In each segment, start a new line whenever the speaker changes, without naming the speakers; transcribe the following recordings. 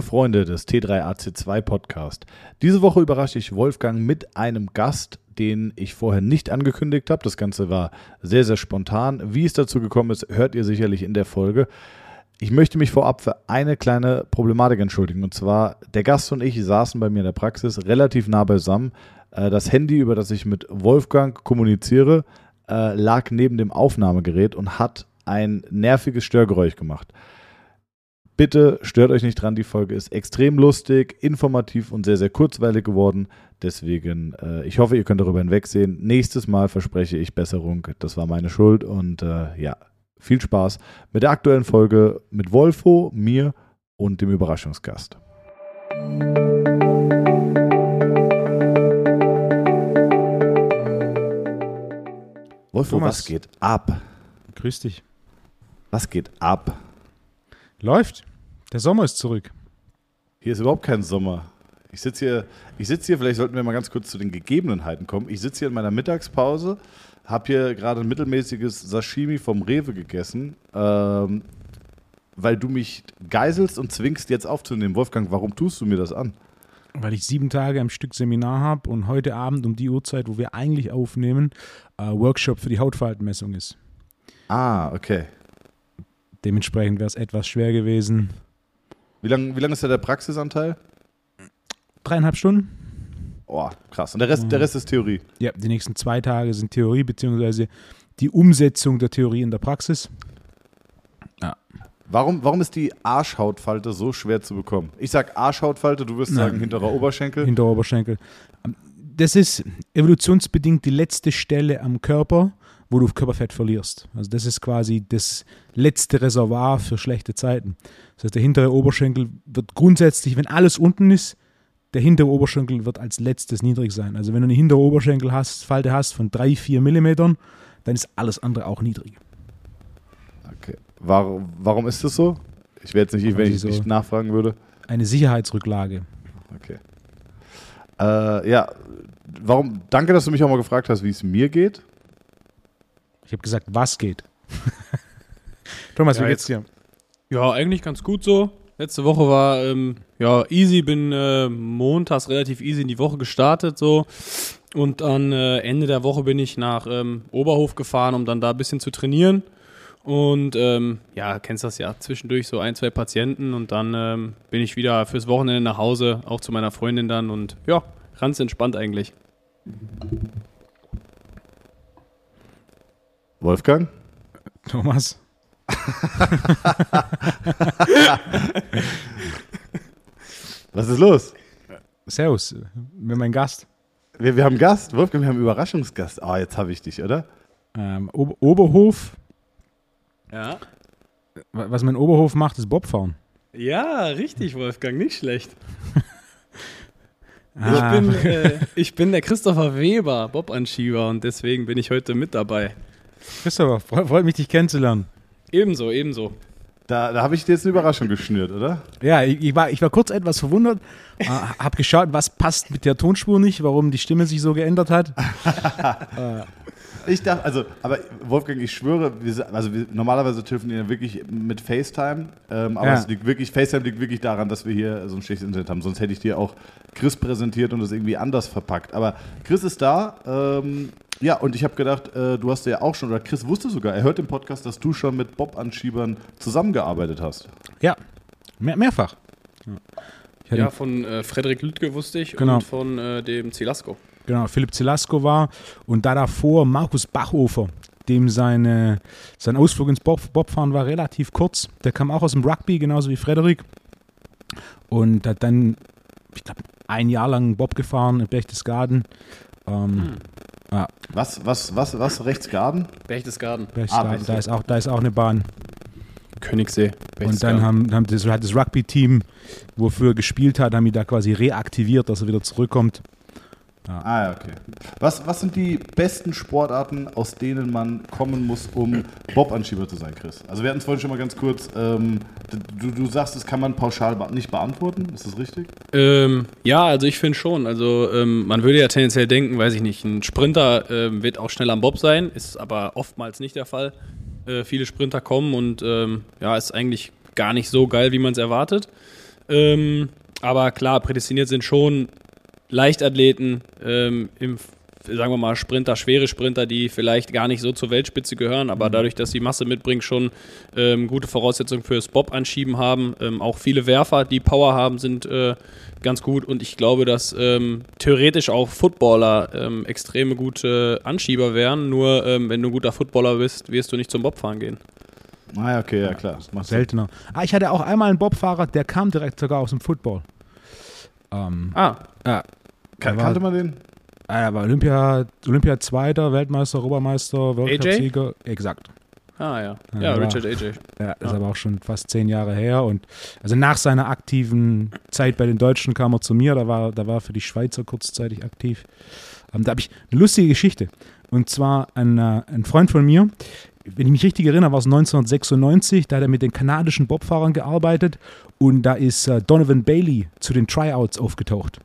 Liebe Freunde des T3AC2 Podcast, diese Woche überrasche ich Wolfgang mit einem Gast, den ich vorher nicht angekündigt habe. Das Ganze war sehr, sehr spontan. Wie es dazu gekommen ist, hört ihr sicherlich in der Folge. Ich möchte mich vorab für eine kleine Problematik entschuldigen. Und zwar, der Gast und ich saßen bei mir in der Praxis relativ nah beisammen. Äh, das Handy, über das ich mit Wolfgang kommuniziere, äh, lag neben dem Aufnahmegerät und hat ein nerviges Störgeräusch gemacht. Bitte stört euch nicht dran, die Folge ist extrem lustig, informativ und sehr, sehr kurzweilig geworden. Deswegen, äh, ich hoffe, ihr könnt darüber hinwegsehen. Nächstes Mal verspreche ich Besserung. Das war meine Schuld und äh, ja, viel Spaß mit der aktuellen Folge mit Wolfo, mir und dem Überraschungsgast. Wolfo,
Thomas.
was geht ab?
Grüß dich.
Was geht ab?
Läuft. Der Sommer ist zurück.
Hier ist überhaupt kein Sommer. Ich sitze hier, ich sitze hier, vielleicht sollten wir mal ganz kurz zu den Gegebenheiten kommen. Ich sitze hier in meiner Mittagspause, habe hier gerade ein mittelmäßiges Sashimi vom Rewe gegessen, ähm, weil du mich geiselst und zwingst, jetzt aufzunehmen. Wolfgang, warum tust du mir das an?
Weil ich sieben Tage am Stück Seminar habe und heute Abend um die Uhrzeit, wo wir eigentlich aufnehmen, äh, Workshop für die Hautfaltenmessung ist.
Ah, okay.
Dementsprechend wäre es etwas schwer gewesen.
Wie lange wie lang ist da der Praxisanteil?
Dreieinhalb Stunden?
Oh, krass. Und der Rest, der Rest ist Theorie.
Ja, die nächsten zwei Tage sind Theorie, beziehungsweise die Umsetzung der Theorie in der Praxis.
Warum, warum ist die Arschhautfalte so schwer zu bekommen? Ich sag Arschhautfalte, du wirst
Nein.
sagen hinterer Oberschenkel.
Hinteroberschenkel. Ähm, Das ist evolutionsbedingt die letzte Stelle am Körper, wo du Körperfett verlierst. Also das ist quasi das letzte Reservoir für schlechte Zeiten. Das heißt, der hintere Oberschenkel wird grundsätzlich, wenn alles unten ist, der hintere Oberschenkel wird als letztes niedrig sein. Also wenn du eine hintere Oberschenkel hast, Falte hast von 3, 4 Millimetern, dann ist alles andere auch niedrig.
Okay. Warum, warum ist das so? Ich werde jetzt nicht, wenn ich nicht
so-
nachfragen würde.
Eine Sicherheitsrücklage.
Okay. Äh, ja, warum? Danke, dass du mich auch mal gefragt hast, wie es mir geht.
Ich habe gesagt, was geht? Thomas,
Ja,
wie geht's dir?
Ja, eigentlich ganz gut so. Letzte Woche war ähm, ja easy, bin äh, montags relativ easy in die Woche gestartet so. Und dann äh, Ende der Woche bin ich nach ähm, Oberhof gefahren, um dann da ein bisschen zu trainieren. Und ähm, ja, kennst das ja, zwischendurch so ein, zwei Patienten und dann ähm, bin ich wieder fürs Wochenende nach Hause, auch zu meiner Freundin dann und ja, ganz entspannt eigentlich.
Wolfgang?
Thomas?
Was ist los?
Servus, wir mein Gast.
Wir, wir haben Gast. Wolfgang, wir haben einen Überraschungsgast. Ah, jetzt habe ich dich, oder?
Ähm, Ober Oberhof,
Ja.
wa- was man in Oberhof macht, ist Bobfahren.
Ja, richtig, Wolfgang, nicht schlecht.
Ah,
Ich, bin, äh, ich bin der Christopher Weber, Bob-Anschieber und deswegen bin ich heute mit dabei.
Christopher, fre- freut mich, dich kennenzulernen.
Ebenso, ebenso.
Da, da habe ich dir jetzt eine Überraschung geschnürt, oder?
Ja, ich, ich, war, ich war kurz etwas verwundert, äh, habe geschaut, was passt mit der Tonspur nicht, warum die Stimme sich so geändert hat.
Ich dachte, also, aber Wolfgang, ich schwöre, wir, also wir, normalerweise telefonieren wir wirklich mit FaceTime, ähm, aber
Ja.
es liegt wirklich, FaceTime liegt wirklich daran, dass wir hier so ein schlechtes Internet haben. Sonst hätte ich dir auch Chris präsentiert und das irgendwie anders verpackt. Aber Chris ist da, ähm, ja, und ich habe gedacht, äh, du hast ja auch schon, oder Chris wusste sogar, er hört im Podcast, dass du schon mit Bob-Anschiebern zusammengearbeitet hast.
Ja, mehr, mehrfach. Ja.
Ja, von äh, Frederik Lüttke wusste ich
Genau.
und von äh, dem Zilasko.
genau, Philipp Zelasko war und da davor Markus Bachhofer, dem seine, sein Ausflug ins Bob, Bobfahren war relativ kurz. Der kam auch aus dem Rugby, genauso wie Frederik. Und hat dann, ich glaube, ein Jahr lang Bob gefahren in Berchtesgaden. Ähm,
Was, was, was, was, Rechtsgarden?
Berchtesgaden.
Berchtesgaden,
Berchtesgaden.
da, ist auch, da ist auch eine Bahn.
Königssee.
Und dann haben, haben das, hat das Rugby-Team, wofür er gespielt hat, haben die da quasi reaktiviert, dass er wieder zurückkommt.
Ah, ja, okay. Was, was sind die besten Sportarten, aus denen man kommen muss, um Bob-Anschieber zu sein, Chris? Also wir hatten es vorhin schon mal ganz kurz, ähm, du, du sagst, das kann man pauschal nicht beantworten, ist das richtig?
Ähm, ja, also ich finde schon. Also ähm, man würde ja tendenziell denken, weiß ich nicht, ein Sprinter ähm, wird auch schnell am Bob sein, ist aber oftmals nicht der Fall. Äh, viele Sprinter kommen und ähm, ja, ist eigentlich gar nicht so geil, wie man es erwartet. Ähm, aber klar, prädestiniert sind schon Leichtathleten ähm, im sagen wir mal, Sprinter, schwere Sprinter, die vielleicht gar nicht so zur Weltspitze gehören, aber mhm. dadurch, dass sie Masse mitbringen, schon ähm, gute Voraussetzungen fürs Bob-Anschieben haben. Ähm, auch viele Werfer, die Power haben, sind äh, ganz gut und ich glaube, dass ähm, theoretisch auch Footballer ähm, extreme gute Anschieber wären. Nur ähm, wenn du ein guter Footballer bist, wirst du nicht zum Bobfahren gehen.
Ah, ja, okay, ja, klar.
Das Seltener. Ah, ich hatte auch einmal einen Bobfahrer, der kam direkt sogar aus dem Football.
Ähm, ah. Ja. Kan kannte man den?
Ah, er war Olympia, Olympia Zweiter, Weltmeister, Europameister, Weltcupsieger. Exakt.
Ah ja. Ja, ja Richard AJ.
Ja, ist ja. aber auch schon fast zehn Jahre her. Und also nach seiner aktiven Zeit bei den Deutschen kam er zu mir, da war, da war für die Schweizer kurzzeitig aktiv. Ähm, da habe ich eine lustige Geschichte. Und zwar ein, äh, ein Freund von mir, wenn ich mich richtig erinnere, war es 1996, da hat er mit den kanadischen Bobfahrern gearbeitet und da ist äh, Donovan Bailey zu den Tryouts aufgetaucht.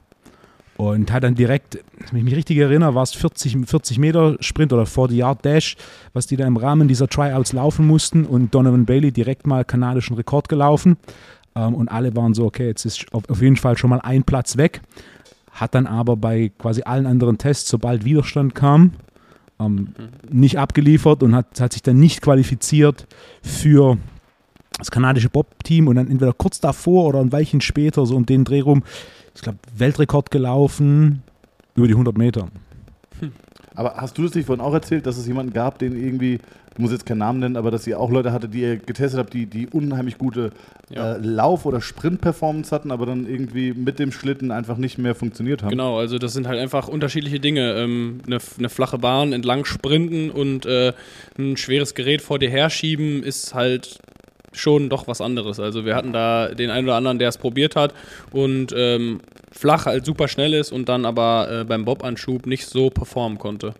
Und hat dann direkt, wenn ich mich richtig erinnere, war es 40, 40 Meter Sprint oder 40 Yard Dash, was die da im Rahmen dieser Tryouts laufen mussten. Und Donovan Bailey direkt mal kanadischen Rekord gelaufen. Ähm, und alle waren so, okay, jetzt ist auf, jeden Fall schon mal ein Platz weg. Hat dann aber bei quasi allen anderen Tests, sobald Widerstand kam, ähm, mhm. nicht abgeliefert und hat, hat sich dann nicht qualifiziert für das kanadische Bob-Team und dann entweder kurz davor oder ein Weilchen später, so um den Dreh rum, ich glaube, Weltrekord gelaufen über die 100 Meter.
Hm. Aber hast du das nicht vorhin auch erzählt, dass es jemanden gab, den irgendwie, ich muss jetzt keinen Namen nennen, aber dass ihr auch Leute hatte, die ihr getestet habt, die, die unheimlich gute ja. äh, Lauf- oder Sprint-Performance hatten, aber dann irgendwie mit dem Schlitten einfach nicht mehr funktioniert haben?
Genau, also das sind halt einfach unterschiedliche Dinge. Ähm, eine, eine, flache Bahn entlang sprinten und äh, ein schweres Gerät vor dir herschieben ist halt schon doch was anderes. Also wir hatten da den einen oder anderen, der es probiert hat und ähm, flach halt super schnell ist und dann aber äh, beim Bob-Anschub nicht so performen konnte.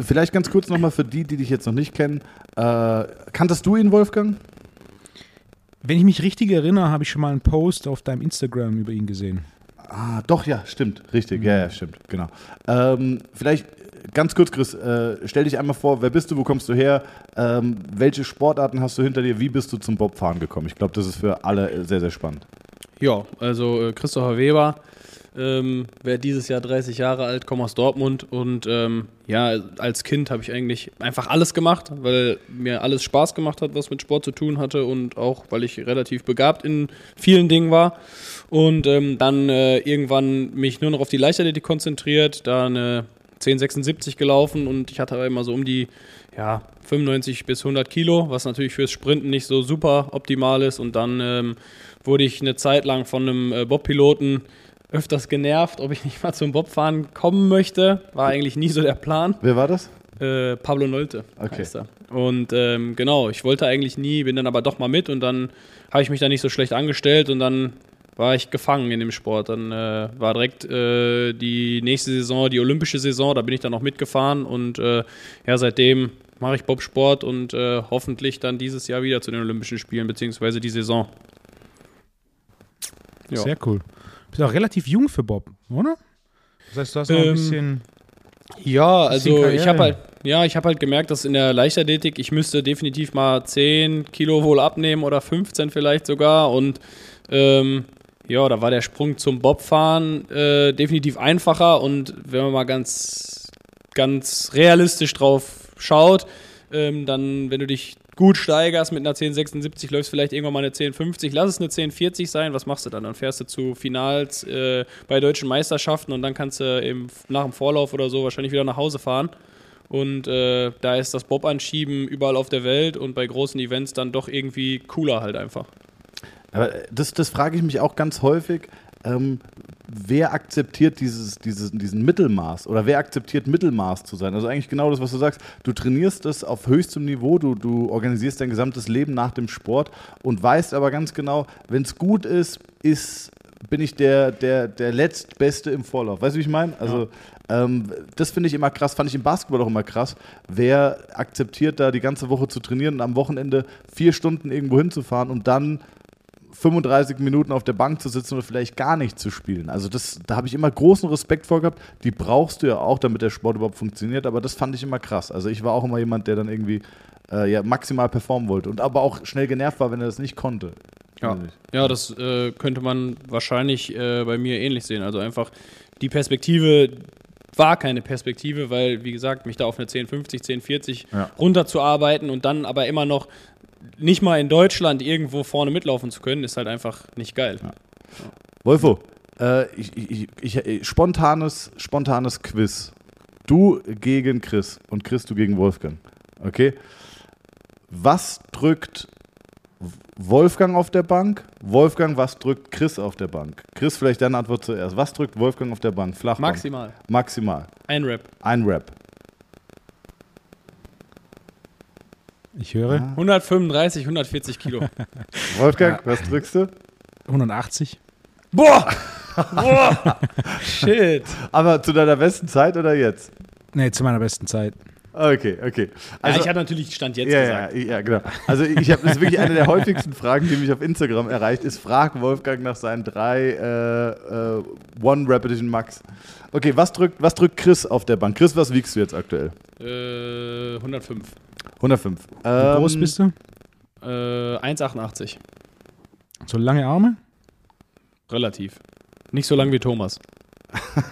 Vielleicht ganz kurz nochmal für die, die dich jetzt noch nicht kennen. Äh, kanntest du ihn, Wolfgang?
Wenn ich mich richtig erinnere, habe ich schon mal einen Post auf deinem Instagram über ihn gesehen.
Ah, doch, ja, stimmt, richtig, mhm. ja, ja, stimmt, genau. Ähm, vielleicht ganz kurz, Chris, äh, stell dich einmal vor, wer bist du, wo kommst du her, ähm, welche Sportarten hast du hinter dir, wie bist du zum Bobfahren gekommen? Ich glaube, das ist für alle sehr, sehr spannend.
Ja, also äh, Christopher Weber, ähm, werde dieses Jahr 30 Jahre alt, komme aus Dortmund und ähm, ja, als Kind habe ich eigentlich einfach alles gemacht, weil mir alles Spaß gemacht hat, was mit Sport zu tun hatte und auch, weil ich relativ begabt in vielen Dingen war. Und ähm, dann äh, irgendwann mich nur noch auf die Leichtathletik konzentriert, da eine 1076 gelaufen und ich hatte immer so um die ja, 95 bis 100 Kilo, was natürlich fürs Sprinten nicht so super optimal ist. Und dann ähm, wurde ich eine Zeit lang von einem äh, Bob-Piloten öfters genervt, ob ich nicht mal zum Bobfahren kommen möchte. War eigentlich nie so der Plan.
Wer war das?
Äh, Pablo Nolte
okay. heißt er.
Und ähm, genau, ich wollte eigentlich nie, bin dann aber doch mal mit und dann habe ich mich da nicht so schlecht angestellt und dann war ich gefangen in dem Sport. Dann äh, war direkt äh, die nächste Saison, die olympische Saison, da bin ich dann noch mitgefahren und äh, ja, seitdem mache ich Bobsport und äh, hoffentlich dann dieses Jahr wieder zu den Olympischen Spielen, beziehungsweise die Saison.
Ja. Sehr cool. Du bist auch relativ jung für Bob, oder? Das heißt, du hast noch ähm, ein bisschen.
Ja, also ich habe halt, ja, ich habe halt gemerkt, dass in der Leichtathletik ich müsste definitiv mal 10 Kilo wohl abnehmen oder 15 vielleicht sogar und ähm, ja, da war der Sprung zum Bobfahren äh, definitiv einfacher und wenn man mal ganz, ganz realistisch drauf schaut, ähm, dann, wenn du dich gut steigerst mit einer 1076, läufst vielleicht irgendwann mal eine 1050, lass es eine 1040 sein, was machst du dann? Dann fährst du zu Finals äh, bei deutschen Meisterschaften und dann kannst du eben nach dem Vorlauf oder so wahrscheinlich wieder nach Hause fahren. Und äh, da ist das Bob-Anschieben überall auf der Welt und bei großen Events dann doch irgendwie cooler halt einfach.
Aber das, das frage ich mich auch ganz häufig. Ähm, wer akzeptiert dieses, dieses, diesen Mittelmaß oder wer akzeptiert Mittelmaß zu sein? Also eigentlich genau das, was du sagst. Du trainierst es auf höchstem Niveau, du, du organisierst dein gesamtes Leben nach dem Sport und weißt aber ganz genau, wenn es gut ist, ist bin ich der, der, der letztbeste im Vorlauf. Weißt du, wie ich meine? Also ja. ähm, das finde ich immer krass, fand ich im Basketball auch immer krass. Wer akzeptiert da die ganze Woche zu trainieren und am Wochenende vier Stunden irgendwo hinzufahren und dann 35 Minuten auf der Bank zu sitzen oder vielleicht gar nicht zu spielen. Also das, da habe ich immer großen Respekt vor gehabt. Die brauchst du ja auch, damit der Sport überhaupt funktioniert. Aber das fand ich immer krass. Also ich war auch immer jemand, der dann irgendwie äh, ja, maximal performen wollte und aber auch schnell genervt war, wenn er das nicht konnte.
Ja, ja das äh, könnte man wahrscheinlich äh, bei mir ähnlich sehen. Also einfach die Perspektive war keine Perspektive, weil, wie gesagt, mich da auf eine 1050, 1040
Ja.
runterzuarbeiten und dann aber immer noch nicht mal in Deutschland irgendwo vorne mitlaufen zu können, ist halt einfach nicht geil.
Wolfo, äh, ich, ich, ich, ich, spontanes, spontanes Quiz. Du gegen Chris und Chris du gegen Wolfgang. Okay? Was drückt Wolfgang auf der Bank? Wolfgang, was drückt Chris auf der Bank? Chris, vielleicht deine Antwort zuerst. Was drückt Wolfgang auf der Bank? Flachbank.
Maximal.
Maximal.
Ein Rap.
Ein Rap.
Ich höre
135, 140 Kilo.
Wolfgang, was drückst du?
180.
Boah! Boah! Shit.
Aber zu deiner besten Zeit oder jetzt?
Nee, zu meiner besten Zeit.
Okay, okay.
Also, ja, ich hatte natürlich Stand jetzt
ja,
gesagt.
Ja, ja, genau. Also ich habe, das ist wirklich eine der häufigsten Fragen, die mich auf Instagram erreicht, ist, frag Wolfgang nach seinen drei äh, äh, One Repetition Max. Okay, was drückt, was drückt Chris auf der Bank? Chris, was wiegst du jetzt aktuell?
Äh, 105.
105.
Wie
Ähm,
groß bist du?
Äh, 1,88.
So lange Arme?
Relativ. Nicht so lang wie Thomas.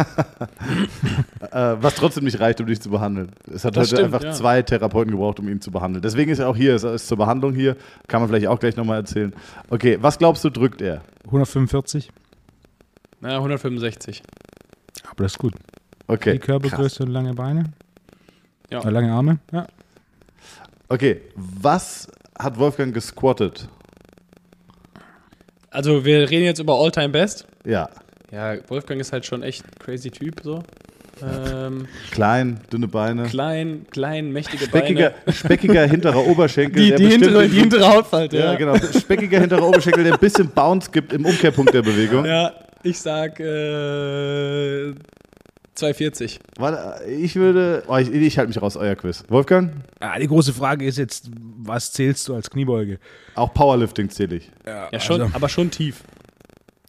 Äh, was trotzdem nicht reicht, um dich zu behandeln. Es hat
Das
heute
stimmt,
einfach
ja.
zwei Therapeuten gebraucht, um ihn zu behandeln. Deswegen ist er auch hier, ist, er ist zur Behandlung hier. Kann man vielleicht auch gleich nochmal erzählen. Okay, was glaubst du, drückt er?
145.
Naja, 165.
Aber das ist gut.
Okay.
Die Körpergröße und lange Beine.
Ja.
Äh, lange Arme. Ja.
Okay, was hat Wolfgang gesquattet?
Also, wir reden jetzt über All-Time Best.
Ja,
Ja, Wolfgang ist halt schon echt ein crazy Typ, so. Ähm,
klein, dünne Beine.
klein, klein, mächtige
Speckiger,
Beine.
speckiger hinterer Oberschenkel.
Die, die, hintere, die hintere Hautfalte,
Ja,
ja.
genau. Speckiger hinterer Oberschenkel, der ein bisschen Bounce gibt im Umkehrpunkt der Bewegung.
Ja, ich sag äh, 240.
Warte, ich würde. Oh, ich ich halte mich raus, euer Quiz. Wolfgang?
Ah, die große Frage ist jetzt, was zählst du als Kniebeuge?
Auch Powerlifting zähle ich.
Ja, schon,
Also,
aber schon tief.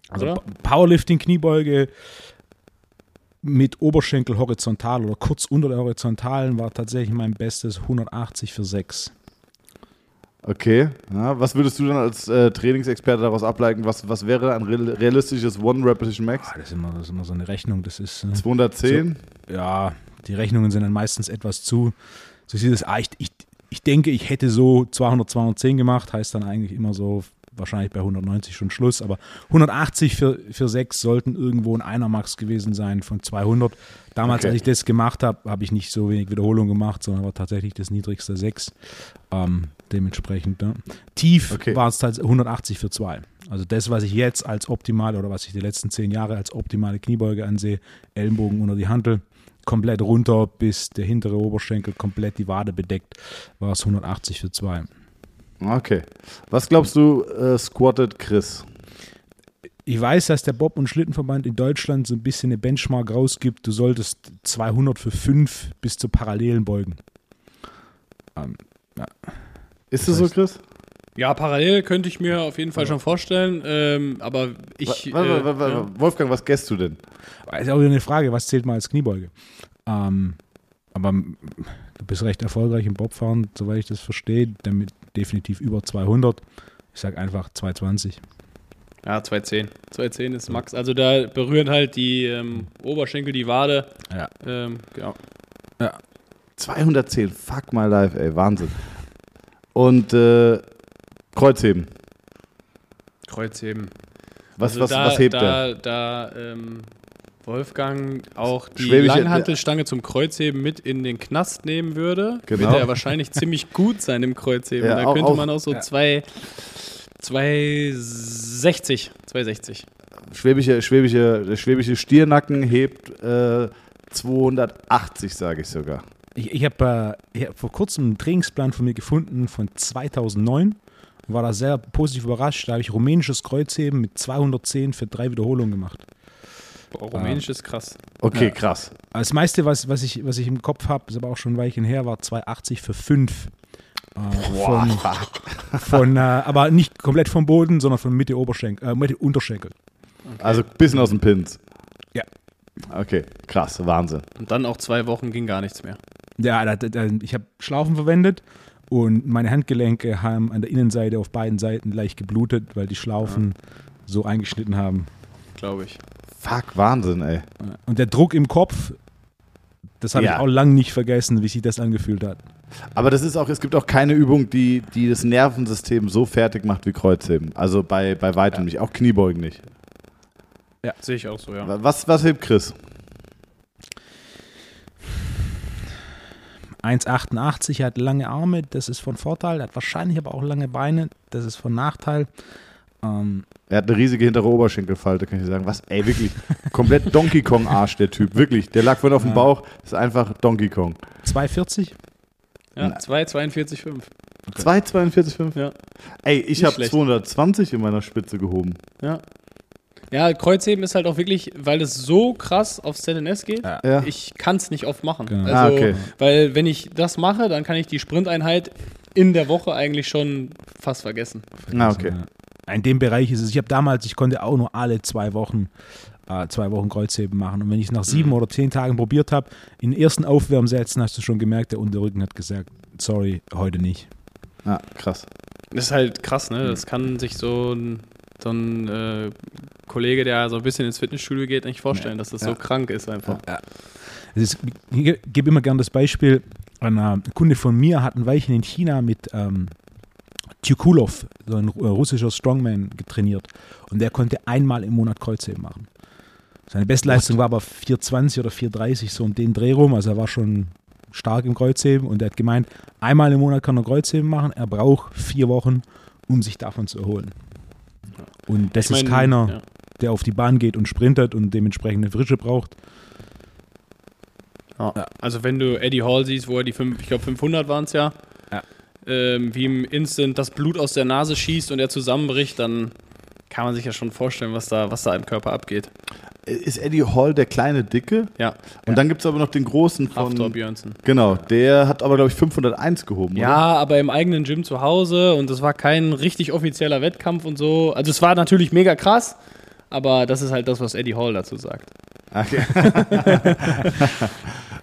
also
oder?
Powerlifting, Kniebeuge mit Oberschenkel horizontal oder kurz unter der Horizontalen war tatsächlich mein bestes 180 für 6.
Okay. Ja, was würdest du dann als äh, Trainingsexperte daraus ableiten? Was, was wäre ein real- realistisches One Repetition Max?
Ah, das, ist immer, das ist immer so eine Rechnung. Das ist. Äh,
210?
ja, die Rechnungen sind dann meistens etwas zu. So sieht es, ah, ich, ich, ich denke, ich hätte so 200, 210 gemacht, heißt dann eigentlich immer so wahrscheinlich bei 190 schon Schluss, aber 180 für, für 6 sollten irgendwo ein Einer Max gewesen sein von 200. Damals,
Okay.
als ich das gemacht habe, habe ich nicht so wenig Wiederholung gemacht, sondern war tatsächlich das niedrigste 6. Ähm, dementsprechend. Ja. Tief
Okay.
war es tatsächlich 180 für 2. Also das, was ich jetzt als optimal oder was ich die letzten 10 Jahre als optimale Kniebeuge ansehe, Ellenbogen unter die Hantel, komplett runter, bis der hintere Oberschenkel komplett die Wade bedeckt, war es 180 für 2.
Okay. Was glaubst du, äh, squattet Chris?
Ich weiß, dass der Bob- und Schlittenverband in Deutschland so ein bisschen eine Benchmark rausgibt. Du solltest 200 für 5 bis zur Parallelen beugen. Ähm,
Ist das so, Chris?
Ja, parallel könnte ich mir auf jeden Fall schon vorstellen, ähm, aber ich.
Wa-
äh, ja.
Wolfgang, was gäst du denn?
ist auch wieder eine Frage, was zählt mal als Kniebeuge? Ähm, aber du bist recht erfolgreich im Bobfahren, soweit ich das verstehe, damit definitiv über 200. Ich sage einfach 220.
Ja, 210. 210 ist Max. Also da berühren halt die ähm, Oberschenkel, die Wade.
Ja.
Ähm, genau.
210, fuck my life, ey, Wahnsinn. Und äh, Kreuzheben.
Kreuzheben.
Was,
Also
was,
da,
was hebt
da,
er?
Da ähm, Wolfgang auch die
Schwäbische-
Langhantelstange zum Kreuzheben mit in den Knast nehmen würde,
Genau.
wird er wahrscheinlich ziemlich gut sein im Kreuzheben.
Ja,
da
auch-
könnte
auch-
man auch so
ja.
zwei 260, 260.
Schwäbische, schwäbische, der schwäbische Stiernacken hebt äh, 280, sage ich sogar.
Ich, ich habe äh, hab vor kurzem einen Trainingsplan von mir gefunden von 2009 und war da sehr positiv überrascht. Da habe ich rumänisches Kreuzheben mit 210 für drei Wiederholungen gemacht.
Boah, Rumänisch ist krass.
Okay,
Ja.
krass.
Das meiste, was, was, ich, was ich im Kopf habe, ist aber auch schon ein Weilchen her, war 280 für 5. Äh, von, von, äh, aber nicht komplett vom Boden, sondern von Mitte Oberschenkel, äh, Mitte Unterschenkel.
Also ein bisschen aus dem Pins.
Ja.
Okay, krass, Wahnsinn.
Und dann auch zwei Wochen ging gar nichts mehr.
Ja, da, da, ich habe Schlaufen verwendet Und meine Handgelenke haben an der Innenseite auf beiden Seiten leicht geblutet, weil die Schlaufen so eingeschnitten haben.
Glaube ich.
Fuck, Wahnsinn, ey.
Und der Druck im Kopf, das habe
Ja.
ich auch lang nicht vergessen, wie sich das angefühlt hat.
Aber das ist auch, es gibt auch keine Übung, die, die das Nervensystem so fertig macht wie Kreuzheben. Also bei, bei weitem nicht. Auch Kniebeugen nicht.
Sehe ich auch so, ja.
Was, was hebt Chris?
1,88, er hat lange Arme, das ist von Vorteil. Er hat wahrscheinlich aber auch lange Beine, das ist von Nachteil. Ähm,
Er hat eine riesige hintere Oberschenkelfalte, kann ich dir sagen. Was? Ey, wirklich. Komplett Donkey Kong Arsch, der Typ. Wirklich. Der lag vorhin auf dem
Ja.
Bauch. ist einfach Donkey Kong.
2,40?
Ja, 2, 42, 5.
2,42,5.
Ja.
Ey, ich habe
schlecht.
220 in meiner Spitze gehoben.
Ja. Ja, Kreuzheben ist halt auch wirklich, weil es so krass auf ZNS geht.
Ja.
Ja.
Ich kann es nicht oft machen.
Genau.
Also,
Ah, okay.
weil wenn ich das mache, dann kann ich die Sprinteinheit in der Woche eigentlich schon fast vergessen.
Ah, okay.
Ja. In dem Bereich ist es, ich habe damals, ich konnte auch nur alle zwei Wochen, äh, zwei Wochen Kreuzheben machen. Und wenn ich es nach sieben
Mhm.
oder zehn Tagen probiert habe, in den ersten Aufwärmsätzen hast du schon gemerkt, der Unterrücken hat gesagt, sorry, heute nicht.
Ah, krass.
Das ist halt krass, ne? Das kann sich so ein, so ein äh, Kollege, der so ein bisschen ins Fitnessstudio geht, nicht vorstellen, dass das
Ja.
so krank ist einfach.
Es ist, ich ge- gebe immer gern das Beispiel, ein Kunde von mir hat ein Weilchen in China mit ähm, Tukulov, so ein äh, russischer Strongman, getrainiert. Und der konnte einmal im Monat Kreuzheben machen. Seine Bestleistung war aber 420 oder 430, so um den Dreh rum. Also er war schon stark im Kreuzheben und er hat gemeint, einmal im Monat kann er Kreuzheben machen, er braucht vier Wochen, um sich davon zu erholen. Und das
Ich
ist
mein,
keiner,
ja.
der auf die Bahn geht und sprintet und dementsprechend eine Frische braucht.
Ja.
Ja.
Also wenn du Eddie Hall siehst, wo er die, fünf, ich glaube 500 waren es ja,
Ja.
ähm, wie im Instant das Blut aus der Nase schießt und er zusammenbricht, dann kann man sich ja schon vorstellen, was da, was da im Körper abgeht.
Ist Eddie Hall der kleine Dicke?
Ja,
Und dann gibt es aber noch den großen
Haftor
von.
Björnsen.
Genau, der hat aber, glaube ich, 501 gehoben.
Ja, aber im eigenen Gym zu Hause und das war kein richtig offizieller Wettkampf und so. Also es war natürlich mega krass, aber das ist halt das, was Eddie Hall dazu sagt.
Oder? Okay.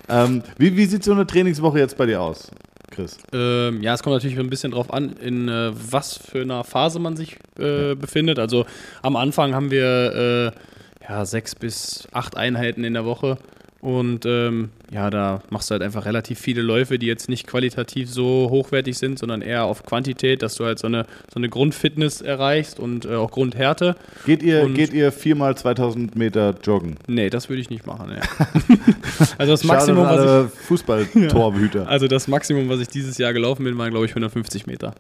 ähm, wie wie sieht so eine Trainingswoche jetzt bei dir aus, Chris?
Ähm, ja, es kommt natürlich ein bisschen drauf an, in äh, was für einer Phase man sich äh, befindet. Also am Anfang haben wir äh, ja, sechs bis acht Einheiten in der Woche. Und ähm, ja, da machst du halt einfach relativ viele Läufe, die jetzt nicht qualitativ so hochwertig sind, sondern eher auf Quantität, dass du halt so eine, so eine Grundfitness erreichst und äh, auch Grundhärte.
Geht ihr,
Und-
geht ihr viermal 2000 Meter joggen?
Nee, das würde ich nicht machen. Ja. also, das Maximum, was ich,
Fußballtorhüter.
also das Maximum, was ich dieses Jahr gelaufen bin, waren, glaube ich, 150 Meter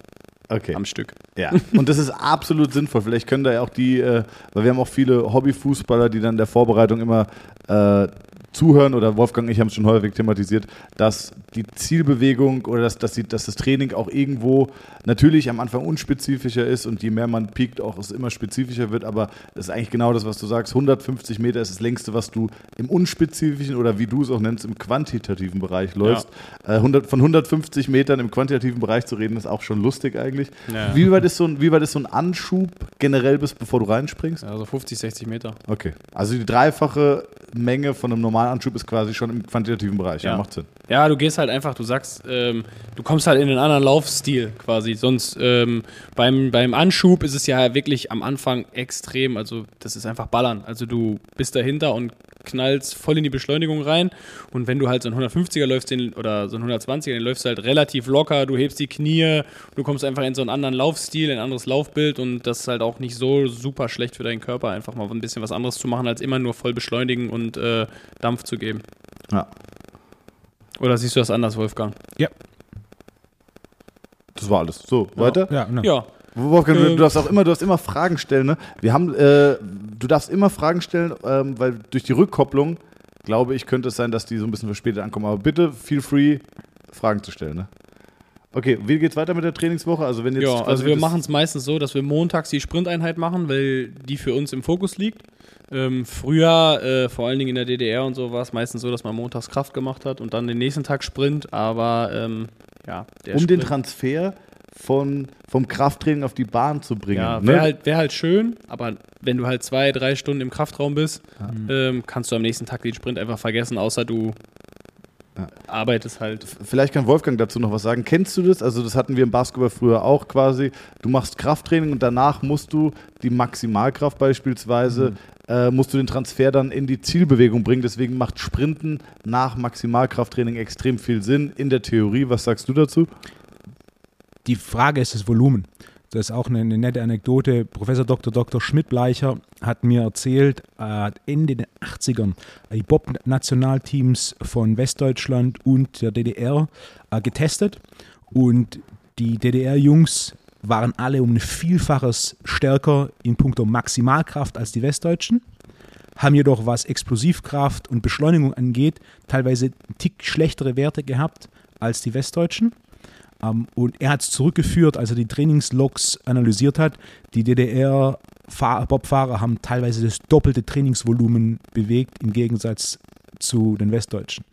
Okay.
am Stück.
Ja, und das ist absolut sinnvoll. Vielleicht können da ja auch die, äh, weil wir haben auch viele Hobbyfußballer, die dann in der Vorbereitung immer äh, zuhören oder Wolfgang und ich haben es schon häufig thematisiert, dass die Zielbewegung oder dass, dass, die, dass das Training auch irgendwo natürlich am Anfang unspezifischer ist und je mehr man piekt, auch es immer spezifischer wird, aber das ist eigentlich genau das, was du sagst. 150 Meter ist das längste, was du im unspezifischen oder wie du es auch nennst, im quantitativen Bereich läufst. Äh, 100, von 150 Metern im quantitativen Bereich zu reden, ist auch schon lustig eigentlich.
Ja.
Wie, weit ist so ein, wie weit ist so ein Anschub generell, bis bevor du reinspringst?
Also 50, 60 Meter.
Okay. Also die dreifache Menge von einem normalen Anschub ist quasi schon im quantitativen Bereich. Ja,
Ja.
macht Sinn.
Ja, du gehst halt einfach, du sagst, ähm, du kommst halt in einen anderen Laufstil quasi. Sonst ähm, beim, beim Anschub ist es ja wirklich am Anfang extrem, also das ist einfach Ballern. Also du bist dahinter und knallst voll in die Beschleunigung rein. Und wenn du halt so einen 150er läufst den, oder so einen 120er, den läufst du halt relativ locker, du hebst die Knie, du kommst einfach in so einen anderen Laufstil, in ein anderes Laufbild und das ist halt auch nicht so super schlecht für deinen Körper, einfach mal ein bisschen was anderes zu machen, als immer nur voll beschleunigen und äh, Dampf zu geben.
Ja.
Oder siehst du das anders, Wolfgang?
Das war alles. So, weiter.
Ja, ne.
Ja,
Wolfgang, du, du darfst auch immer, du darfst immer Fragen stellen. Ne? Wir haben, äh, du darfst immer Fragen stellen, ähm, weil durch die Rückkopplung, glaube ich, könnte es sein, dass die so ein bisschen verspätet ankommen. Aber bitte feel free, Fragen zu stellen. Ne? Okay, wie geht's weiter mit der Trainingswoche? Also wenn jetzt
ja also wir machen es meistens so, dass wir montags die Sprinteinheit machen, weil die für uns im Fokus liegt. Ähm, früher, äh, vor allen Dingen in der DDR und so, war es meistens so, dass man montags Kraft gemacht hat und dann den nächsten Tag Sprint, aber ähm, ja, der
um den
Sprint,
Transfer von, vom Krafttraining auf die Bahn zu bringen.
ja,
ne?
wäre halt, wär halt schön, aber wenn du halt zwei, drei Stunden im Kraftraum bist, ähm, kannst du am nächsten Tag den Sprint einfach vergessen, außer du arbeitest halt.
Vielleicht kann Wolfgang dazu noch was sagen. Kennst du das? Also das hatten wir im Basketball früher auch quasi. Du machst Krafttraining und danach musst du die Maximalkraft beispielsweise, äh, musst du den Transfer dann in die Zielbewegung bringen. Deswegen macht Sprinten nach Maximalkrafttraining extrem viel Sinn in der Theorie. Was sagst du dazu?
Die Frage ist das Volumen. Das ist auch eine, eine nette Anekdote. Professor Dr. Dr. Schmidt-Bleicher hat mir erzählt, er hat Ende der 80ern die Bob-Nationalteams von Westdeutschland und der DDR äh, getestet. Und die DDR-Jungs waren alle um ein Vielfaches stärker in puncto Maximalkraft als die Westdeutschen, haben jedoch, was Explosivkraft und Beschleunigung angeht, teilweise einen Tick schlechtere Werte gehabt als die Westdeutschen. Ähm, und er hat es zurückgeführt, als er die Trainingslogs analysiert hat. Die DDR-Bobfahrer haben teilweise das doppelte Trainingsvolumen bewegt im Gegensatz zu den Westdeutschen.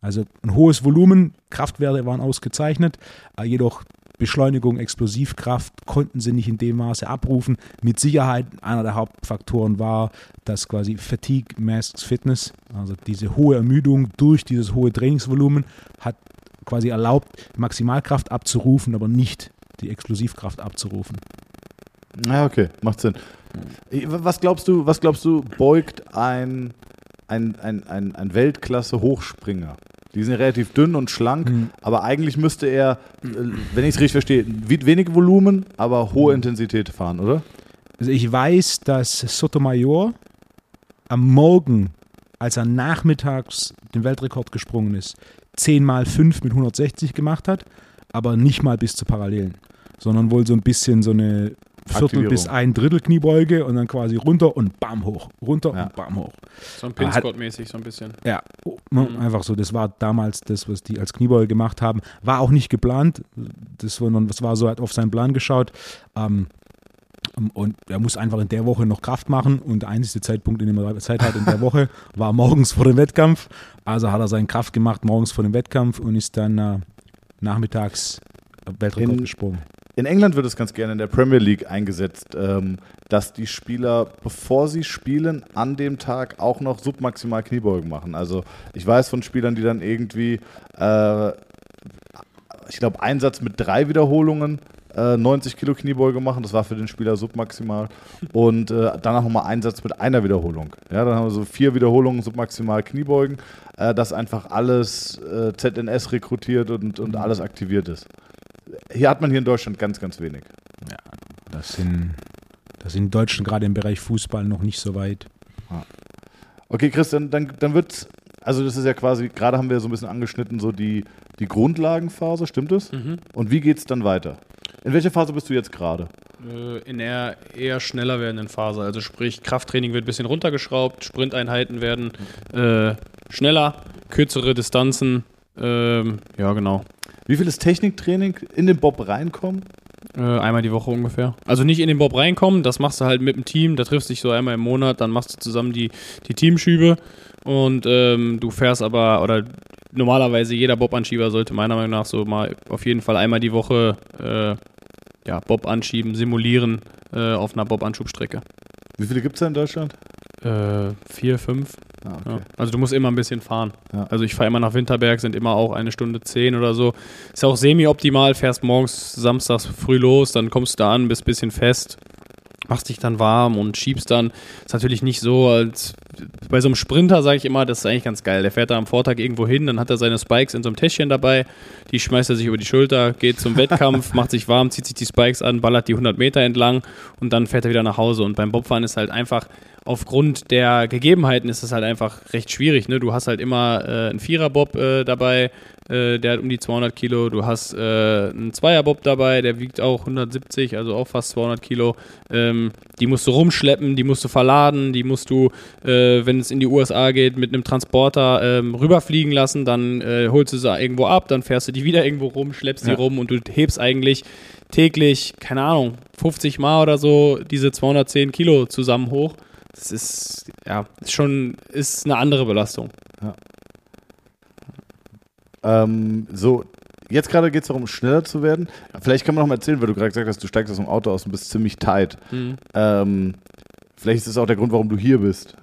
Also ein hohes Volumen, Kraftwerte waren ausgezeichnet, äh, jedoch Beschleunigung, Explosivkraft konnten sie nicht in dem Maße abrufen. Mit Sicherheit einer der Hauptfaktoren war, dass quasi Fatigue masks Fitness, also diese hohe Ermüdung durch dieses hohe Trainingsvolumen, hat quasi erlaubt, Maximalkraft abzurufen, aber nicht die Explosivkraft abzurufen.
Ja, okay, macht Sinn. Was glaubst du, was glaubst du, beugt ein, ein, ein, ein, ein Weltklasse-Hochspringer? Die sind relativ dünn und schlank,
Mhm.
aber eigentlich müsste er, äh, wenn ich es richtig verstehe, wenig Volumen, aber hohe Intensität fahren, oder?
Also ich weiß, dass Sotomayor am Morgen, als er nachmittags den Weltrekord gesprungen ist, 10 mal 5 mit 160 gemacht hat, aber nicht mal bis zur Parallelen, sondern wohl so ein bisschen so eine Viertel
Aktivierung.
bis ein Drittel Kniebeuge und dann quasi runter und bam hoch, runter
Ja.
und bam hoch.
So ein Pinscott-mäßig so ein bisschen.
Ja, oh, ne,
Mhm.
einfach so. Das war damals das, was die als Kniebeuge gemacht haben. War auch nicht geplant. Das war, das war so, hat auf seinen Plan geschaut. Ähm, und er muss einfach in der Woche noch Kraft machen. Und der einzige Zeitpunkt, in dem er Zeit hat in der Woche, war morgens vor dem Wettkampf. Also hat er seine Kraft gemacht morgens vor dem Wettkampf und ist dann äh, nachmittags Weltrekord
In-
gesprungen.
In England wird es ganz gerne in der Premier League eingesetzt, ähm, dass die Spieler, bevor sie spielen, an dem Tag auch noch submaximal Kniebeugen machen. Also ich weiß von Spielern, die dann irgendwie, äh, ich glaube, Einsatz mit drei Wiederholungen, äh, 90 Kilo Kniebeuge machen. Das war für den Spieler submaximal. Und äh, danach nochmal Einsatz mit einer Wiederholung. Ja, dann haben wir so vier Wiederholungen submaximal Kniebeugen, äh, dass einfach alles äh, ZNS rekrutiert und, und alles aktiviert ist. Hier hat man hier in Deutschland ganz, ganz wenig.
Das sind, das sind Deutschen gerade im Bereich Fußball noch nicht so weit.
Okay, Christian, dann, dann wird, also das ist ja quasi, gerade haben wir so ein bisschen angeschnitten, so die, die Grundlagenphase, stimmt es?
Mhm.
Und wie geht es dann weiter? In welcher Phase bist du jetzt gerade?
Äh, In der eher schneller werdenden Phase. Also sprich, Krafttraining wird ein bisschen runtergeschraubt, Sprinteinheiten werden äh, schneller, kürzere Distanzen. Ähm, ja, genau.
Wie viel ist Techniktraining in den Bob reinkommen?
Äh, einmal die Woche ungefähr. Also nicht in den Bob reinkommen, das machst du halt mit dem Team, da triffst du dich so einmal im Monat, dann machst du zusammen die, die Teamschübe und ähm, du fährst aber, oder normalerweise jeder Bob-Anschieber sollte meiner Meinung nach so mal auf jeden Fall einmal die Woche äh, ja, Bob anschieben, simulieren äh, auf einer Bob-Anschubstrecke.
Wie viele gibt es da in Deutschland?
Äh, vier, fünf.
Ah,
Ja.
okay.
Also du musst immer ein bisschen fahren.
Ja.
Also ich fahre immer nach Winterberg, sind immer auch eine Stunde zehn oder so. Ist ja auch semi-optimal, fährst morgens, samstags früh los, dann kommst du da an, bist ein bisschen fest, machst dich dann warm und schiebst dann. Ist natürlich nicht so, als bei so einem Sprinter sage ich immer, das ist eigentlich ganz geil. Der fährt da am Vortag irgendwo hin, dann hat er seine Spikes in so einem Täschchen dabei, die schmeißt er sich über die Schulter, geht zum Wettkampf, macht sich warm, zieht sich die Spikes an, ballert die 100 Meter entlang und dann fährt er wieder nach Hause. Und beim Bobfahren ist halt einfach aufgrund der Gegebenheiten ist es halt einfach recht schwierig. Ne? Du hast halt immer äh, einen Vierer-Bob äh, dabei, äh, der hat um die 200 Kilo. Du hast äh, einen Zweier-Bob dabei, der wiegt auch 170, also auch fast 200 Kilo. Ähm, die musst du rumschleppen, die musst du verladen, die musst du, äh, wenn es in die USA geht, mit einem Transporter ähm, rüberfliegen lassen. Dann äh, holst du sie irgendwo ab, dann fährst du die wieder irgendwo rum, schleppst
Ja.
die rum und du hebst eigentlich täglich, keine Ahnung, 50 Mal oder so diese 210 Kilo zusammen hoch. Das ist, ja, ist schon, ist eine andere Belastung.
Ähm, so, jetzt gerade geht es darum, schneller zu werden. Vielleicht kann man noch mal erzählen, weil du gerade gesagt hast, du steigst aus dem Auto aus und bist ziemlich tight. Ähm, vielleicht ist das auch der Grund, warum du hier bist.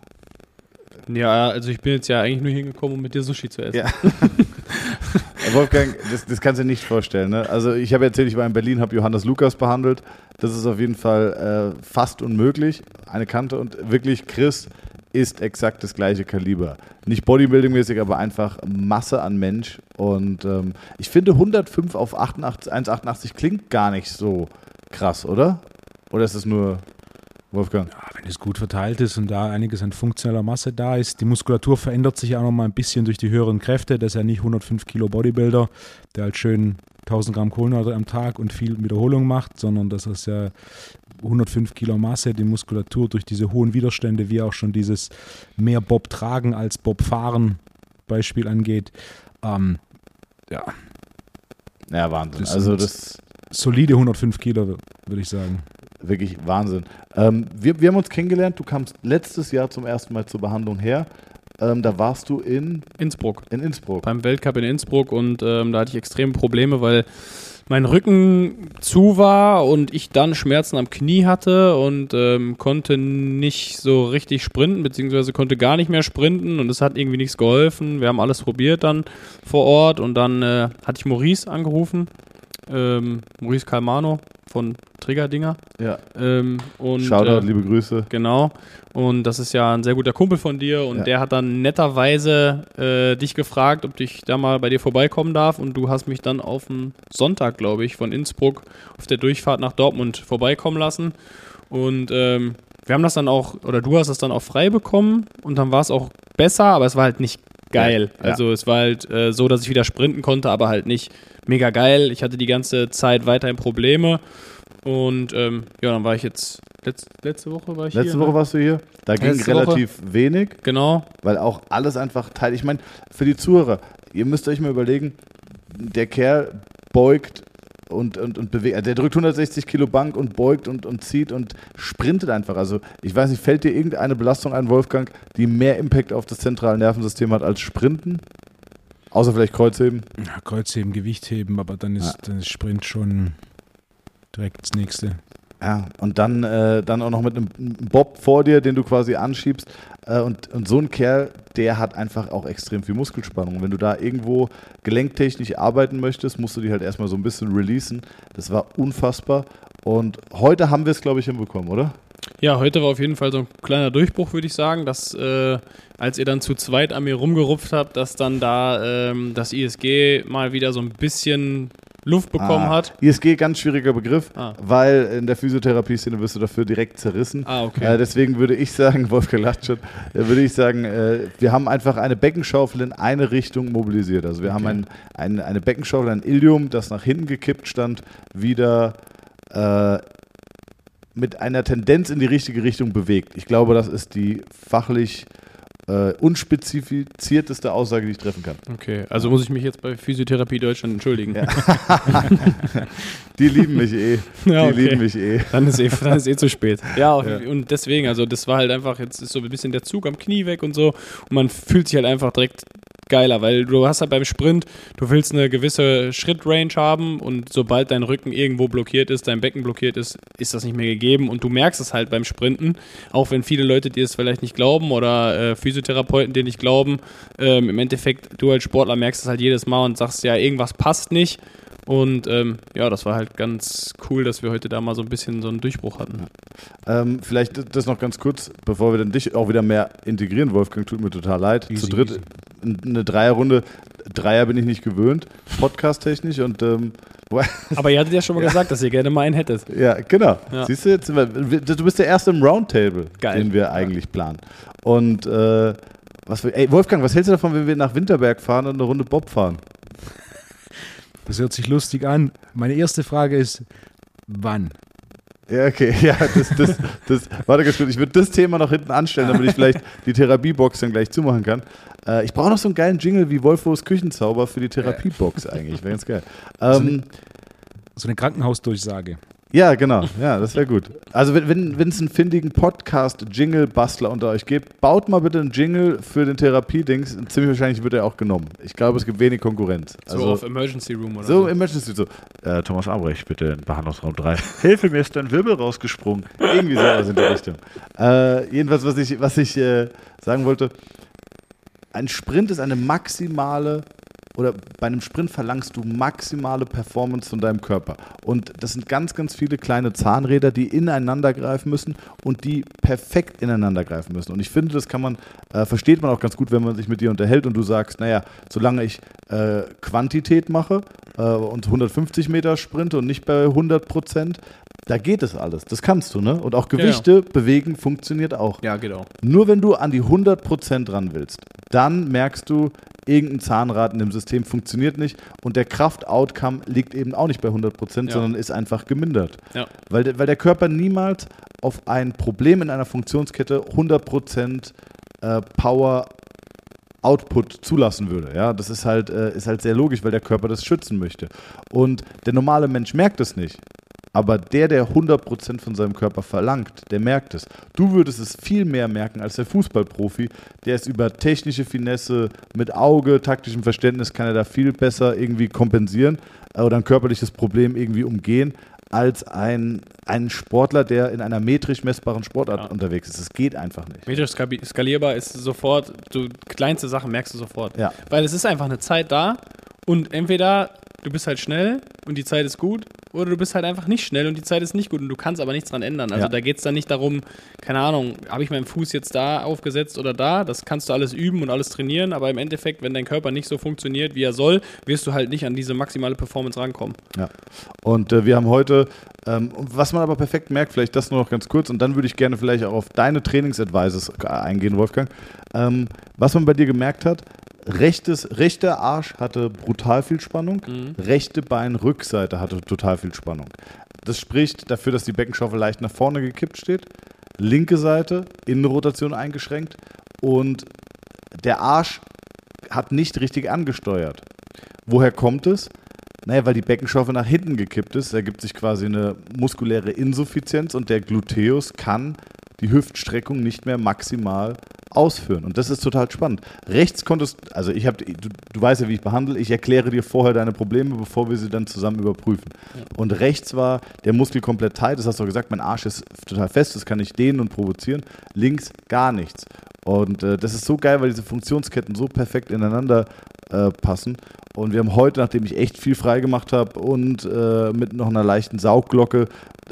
Ja, also ich bin jetzt ja eigentlich nur hingekommen, um mit dir Sushi zu essen.
Ja. Wolfgang, das, das kannst du dir nicht vorstellen. Ne? Also ich habe erzählt, ich war in Berlin, habe Johannes Lukas behandelt. Das ist auf jeden Fall äh, fast unmöglich. Eine Kante und wirklich Chris ist exakt das gleiche Kaliber. Nicht Bodybuilding-mäßig, aber einfach Masse an Mensch. Und ähm, ich finde 105 auf 88, 1,88 klingt gar nicht so krass, oder? Oder ist es nur Wolfgang?
Ja, wenn es gut verteilt ist und da einiges an funktioneller Masse da ist, die Muskulatur verändert sich auch noch mal ein bisschen durch die höheren Kräfte. Das ist ja nicht 105 Kilo Bodybuilder, der halt schön 1000 Gramm Kohlenhydrate am Tag und viel Wiederholung macht, sondern das ist ja 105 Kilo Masse, die Muskulatur durch diese hohen Widerstände, wie auch schon dieses mehr Bob tragen als Bob fahren Beispiel angeht. Ähm, ja.
Ja, Wahnsinn.
Das
also das
Solide 105 Kilo, würde ich sagen.
Wirklich Wahnsinn. Ähm, wir, wir haben uns kennengelernt. Du kamst letztes Jahr zum ersten Mal zur Behandlung her. Ähm, da warst du in,
Innsbruck.
in Innsbruck.
Beim Weltcup in Innsbruck und ähm, da hatte ich extreme Probleme, weil mein Rücken zu war und ich dann Schmerzen am Knie hatte und ähm, konnte nicht so richtig sprinten, beziehungsweise konnte gar nicht mehr sprinten und es hat irgendwie nichts geholfen. Wir haben alles probiert dann vor Ort und dann äh, hatte ich Maurice angerufen, ähm, Maurice Calmano von Triggerdinger.
Ja.
Ähm, und,
Shoutout,
äh,
liebe Grüße.
Genau. Und das ist ja ein sehr guter Kumpel von dir. Und
Ja.
der hat dann netterweise äh, dich gefragt, ob ich da mal bei dir vorbeikommen darf. Und du hast mich dann auf dem Sonntag, glaube ich, von Innsbruck auf der Durchfahrt nach Dortmund vorbeikommen lassen. Und ähm, wir haben das dann auch, oder du hast es dann auch frei bekommen. Und dann war es auch besser, aber es war halt nicht geil.
Ja.
Also es war halt äh, so, dass ich wieder sprinten konnte, aber halt nicht mega geil. Ich hatte die ganze Zeit weiterhin Probleme. Und ähm, ja, dann war ich jetzt, letz, letzte Woche war ich
Letzte
hier.
Woche
ne?
warst du hier. Da ging
Letzte Woche.
relativ wenig,
Genau.
weil auch alles einfach Teil. Ich meine, für die Zuhörer, ihr müsst euch mal überlegen, der Kerl beugt und, und, und bewegt. also Der drückt 160 Kilo Bank und beugt und, und zieht und sprintet einfach. Also, ich weiß nicht, fällt dir irgendeine Belastung ein, Wolfgang, die mehr Impact auf das zentrale Nervensystem hat als Sprinten? Außer vielleicht Kreuzheben.
Ja, Kreuzheben, Gewichtheben, aber dann ist,
Ja.
dann ist Sprint schon direkt das nächste.
Ja, und dann, äh, dann auch noch mit einem Bob vor dir, den du quasi anschiebst. Äh, und, und so ein Kerl, der hat einfach auch extrem viel Muskelspannung. Wenn du da irgendwo gelenktechnisch arbeiten möchtest, musst du die halt erstmal so ein bisschen releasen. Das war unfassbar. Und heute haben wir es, glaube ich, hinbekommen, oder?
Ja, heute war auf jeden Fall so ein kleiner Durchbruch, würde ich sagen, dass äh, als ihr dann zu zweit an mir rumgerupft habt, dass dann da ähm, das ISG mal wieder so ein bisschen Luft bekommen
Ah,
hat.
ISG, ganz schwieriger Begriff,
Ah.
weil in der Physiotherapie-Szene wirst du dafür direkt zerrissen.
Ah, okay.
Äh, deswegen würde ich sagen, Wolfgang lacht schon, äh, würde ich sagen, äh, wir haben einfach eine Beckenschaufel in eine Richtung mobilisiert. Also wir haben ein, ein, eine Beckenschaufel, ein Ilium, das nach hinten gekippt stand, wieder äh, mit einer Tendenz in die richtige Richtung bewegt. Ich glaube, das ist die fachlich äh, unspezifizierteste Aussage, die ich treffen kann.
Okay, also muss ich mich jetzt bei Physiotherapie Deutschland entschuldigen.
Ja. Die lieben mich eh.
Ja,
Die
okay.
lieben mich eh.
Dann ist, eh, dann ist eh zu spät. Ja,
Ja.
und deswegen, also das war halt einfach, jetzt ist so ein bisschen der Zug am Knie weg und so. Und man fühlt sich halt einfach direkt geiler, weil du hast halt beim Sprint, du willst eine gewisse Schrittrange haben und sobald dein Rücken irgendwo blockiert ist, dein Becken blockiert ist, ist das nicht mehr gegeben und du merkst es halt beim Sprinten, auch wenn viele Leute dir es vielleicht nicht glauben oder äh, Physiotherapeuten dir nicht glauben. Ähm, Im Endeffekt, du als Sportler merkst es halt jedes Mal und sagst, ja, irgendwas passt nicht. Und ähm, ja, das war halt ganz cool, dass wir heute da mal so ein bisschen so einen Durchbruch hatten.
Ähm, vielleicht das noch ganz kurz, bevor wir dann dich auch wieder mehr integrieren, Wolfgang, tut mir total leid.
Easy,
Zu dritt
easy.
eine Dreierrunde, Dreier bin ich nicht gewöhnt, podcast-technisch und ähm,
Aber ihr hattet ja schon mal gesagt, dass ihr gerne mal einen hättet.
ja, genau.
Ja.
Siehst du jetzt, sind wir- du bist der Erste im Roundtable,
Geil.
den wir eigentlich planen. Und äh, was ey, Wolfgang, was hältst du davon, wenn wir nach Winterberg fahren und eine Runde Bob fahren?
Das hört sich lustig an. Meine erste Frage ist, wann?
Ja, okay, ja, das, das, das, warte ganz kurz, ich würde das Thema noch hinten anstellen, damit ich vielleicht die Therapiebox dann gleich zumachen kann. Äh, ich brauche noch so einen geilen Jingle wie Wolfos Küchenzauber für die Therapiebox eigentlich, wäre ganz geil. Ähm,
So eine Krankenhausdurchsage.
Ja, genau. Ja, das wäre gut. Also wenn wenn wenn es einen findigen Podcast-Jingle-Bastler unter euch gibt, baut mal bitte einen Jingle für den Therapiedings. Ziemlich wahrscheinlich wird er auch genommen. Ich glaube, es gibt wenig Konkurrenz.
So
Also,
auf Emergency Room oder
so
so.
Emergency so. Äh, Thomas Abrecht, bitte in Behandlungsraum 3. Hilfe, mir ist dein Wirbel rausgesprungen. Irgendwie sowas in die Richtung. Äh, jedenfalls, was ich, was ich äh, sagen wollte, ein Sprint ist eine maximale oder bei einem Sprint verlangst du maximale Performance von deinem Körper. Und das sind ganz, ganz viele kleine Zahnräder, die ineinander greifen müssen und die perfekt ineinander greifen müssen. Und ich finde, das kann man, äh, versteht man auch ganz gut, wenn man sich mit dir unterhält und du sagst, naja, solange ich äh, Quantität mache äh, und 150 Meter sprinte und nicht bei 100 Prozent, da geht es alles. Das kannst du, ne? Und auch
ja.
Gewichte bewegen funktioniert auch.
Ja, genau.
Nur wenn du an die 100% ran willst, dann merkst du, irgendein Zahnrad in dem System funktioniert nicht und der Kraft-Outcome liegt eben auch nicht bei 100%,
Ja.
sondern ist einfach gemindert.
Ja.
Weil, der- weil der Körper niemals auf ein Problem in einer Funktionskette 100% äh, Power Output zulassen würde. Ja, das ist halt, äh, ist halt sehr logisch, weil der Körper das schützen möchte. Und der normale Mensch merkt es nicht. Aber der, der 100% von seinem Körper verlangt, der merkt es. Du würdest es viel mehr merken als der Fußballprofi, der es über technische Finesse mit Auge, taktischem Verständnis kann er da viel besser irgendwie kompensieren äh, oder ein körperliches Problem irgendwie umgehen, als ein, ein Sportler, der in einer metrisch messbaren Sportart
Ja.
unterwegs ist. Es geht einfach nicht.
Metrisch skalierbar ist sofort, du kleinste Sachen merkst du sofort.
Ja.
Weil es ist einfach eine Zeit da und entweder du bist halt schnell und die Zeit ist gut oder du bist halt einfach nicht schnell und die Zeit ist nicht gut und du kannst aber nichts dran ändern. Also
Ja.
da geht es dann nicht darum, keine Ahnung, habe ich meinen Fuß jetzt da aufgesetzt oder da, das kannst du alles üben und alles trainieren, aber im Endeffekt, wenn dein Körper nicht so funktioniert, wie er soll, wirst du halt nicht an diese maximale Performance rankommen.
Ja. Und äh, wir haben heute, ähm, was man aber perfekt merkt, vielleicht das nur noch ganz kurz, und dann würde ich gerne vielleicht auch auf deine Trainingsadvices eingehen, Wolfgang. Ähm, was man bei dir gemerkt hat, rechtes, rechter Arsch hatte brutal viel Spannung, rechte Beinrückseite hatte total viel Spannung. Das spricht dafür, dass die Beckenschaufel leicht nach vorne gekippt steht. Linke Seite, Innenrotation eingeschränkt und der Arsch hat nicht richtig angesteuert. Woher kommt es? Naja, weil die Beckenschaufel nach hinten gekippt ist, ergibt sich quasi eine muskuläre Insuffizienz und der Gluteus kann die Hüftstreckung nicht mehr maximal ausführen. Und das ist total spannend. Rechts konntest, also ich habe, du, du weißt ja, wie ich behandle, ich erkläre dir vorher deine Probleme, bevor wir sie dann zusammen überprüfen. Und rechts war der Muskel komplett tight, das hast du auch gesagt, mein Arsch ist total fest, das kann ich dehnen und provozieren. Links gar nichts. Und äh, das ist so geil, weil diese Funktionsketten so perfekt ineinander äh, passen. Und wir haben heute, nachdem ich echt viel frei gemacht habe und äh, mit noch einer leichten Saugglocke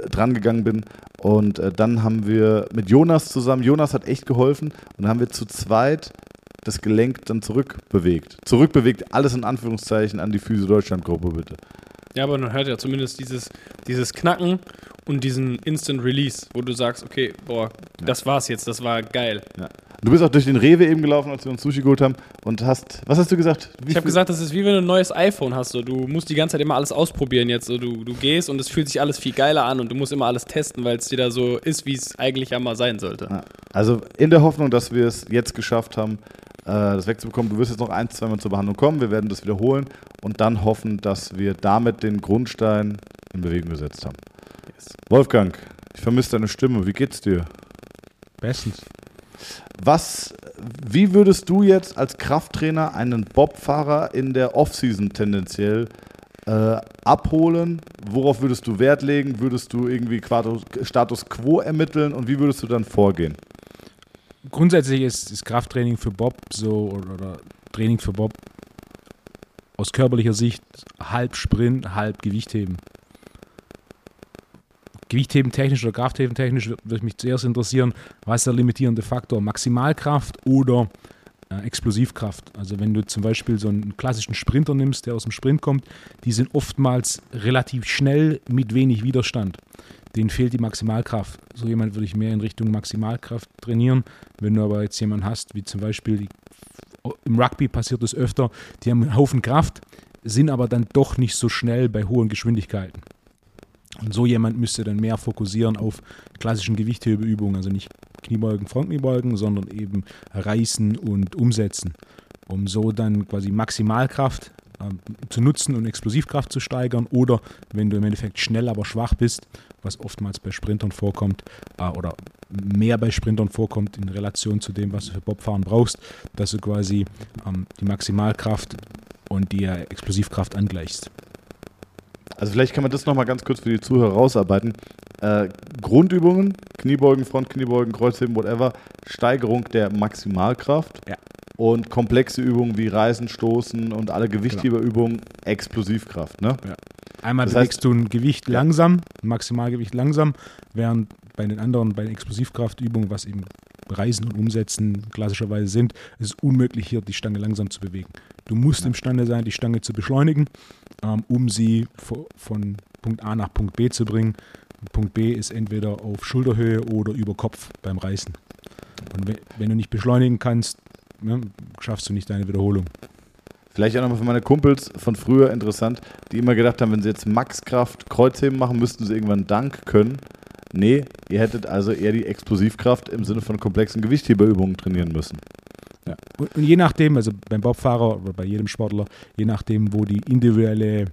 drangegangen bin, und äh, dann haben wir mit Jonas zusammen, Jonas hat echt geholfen, und dann haben wir zu zweit das Gelenk dann zurückbewegt. Zurückbewegt, alles in Anführungszeichen an die Physio Deutschland Gruppe, bitte.
Ja, aber man hört ja zumindest dieses, dieses Knacken und diesen Instant Release, wo du sagst, okay, boah, das war's jetzt, das war geil.
Ja. Du bist auch durch den Rewe eben gelaufen, als wir uns Sushi geholt haben und hast, was hast du gesagt? Wie
Ich habe gesagt, das ist wie wenn du ein neues iPhone hast. So. Du musst die ganze Zeit immer alles ausprobieren jetzt. So. Du, du gehst und es fühlt sich alles viel geiler an und du musst immer alles testen, weil es dir da so ist, wie es eigentlich ja mal sein sollte.
Ja. Also in der Hoffnung, dass wir es jetzt geschafft haben, äh, das wegzubekommen. Du wirst jetzt noch ein, zweimal zur Behandlung kommen. Wir werden das wiederholen und dann hoffen, dass wir damit den Grundstein in Bewegung gesetzt haben. Wolfgang, ich vermisse deine Stimme. Wie geht's dir?
Bestens.
Was, wie würdest du jetzt als Krafttrainer einen Bobfahrer in der Offseason tendenziell äh, abholen? Worauf würdest du Wert legen? Würdest du irgendwie Status Quo ermitteln und wie würdest du dann vorgehen?
Grundsätzlich ist, ist Krafttraining für Bob so oder, oder Training für Bob aus körperlicher Sicht halb Sprint, halb Gewichtheben. Gewichtheben technisch oder Kraftheben technisch würde mich zuerst interessieren, was ist der limitierende Faktor? Maximalkraft oder äh, Explosivkraft? Also wenn du zum Beispiel so einen klassischen Sprinter nimmst, der aus dem Sprint kommt, die sind oftmals relativ schnell mit wenig Widerstand. Denen fehlt die Maximalkraft. So jemand würde ich mehr in Richtung Maximalkraft trainieren. Wenn du aber jetzt jemanden hast, wie zum Beispiel die, im Rugby passiert das öfter, die haben einen Haufen Kraft, sind aber dann doch nicht so schnell bei hohen Geschwindigkeiten. Und so jemand müsste dann mehr fokussieren auf klassischen Gewichthebeübungen, also nicht Kniebeugen, Frontkniebeugen, sondern eben reißen und umsetzen, um so dann quasi Maximalkraft ähm, zu nutzen und Explosivkraft zu steigern oder wenn du im Endeffekt schnell, aber schwach bist, was oftmals bei Sprintern vorkommt äh, oder mehr bei Sprintern vorkommt in Relation zu dem, was du für Bobfahren brauchst, dass du quasi ähm, die Maximalkraft und die äh, Explosivkraft angleichst.
Also vielleicht kann man das nochmal ganz kurz für die Zuhörer rausarbeiten. Äh, Grundübungen, Kniebeugen, Frontkniebeugen, Kreuzheben, whatever, Steigerung der Maximalkraft
Ja.
und komplexe Übungen wie Reisen, Stoßen und alle Gewichtheberübungen, Explosivkraft. Ne?
Einmal
Das heißt-
bewegst du ein Gewicht
Ja.
langsam, ein Maximalgewicht langsam, während bei den anderen, bei den Explosivkraftübungen, was eben Reisen und Umsetzen klassischerweise sind, ist es unmöglich, hier die Stange langsam zu bewegen. Du musst imstande sein, die Stange zu beschleunigen, um sie vo- von Punkt A nach Punkt B zu bringen. Punkt B ist entweder auf Schulterhöhe oder über Kopf beim Reißen. Und we- wenn du nicht beschleunigen kannst, ne, schaffst du nicht deine Wiederholung.
Vielleicht auch nochmal für meine Kumpels von früher interessant, die immer gedacht haben, wenn sie jetzt Maxkraft Kreuzheben machen, müssten sie irgendwann Dank können. Nee, ihr hättet also eher die Explosivkraft im Sinne von komplexen Gewichtheberübungen trainieren müssen.
Ja. Und, und je nachdem, also beim Bobfahrer oder bei jedem Sportler, je nachdem, wo die individuelle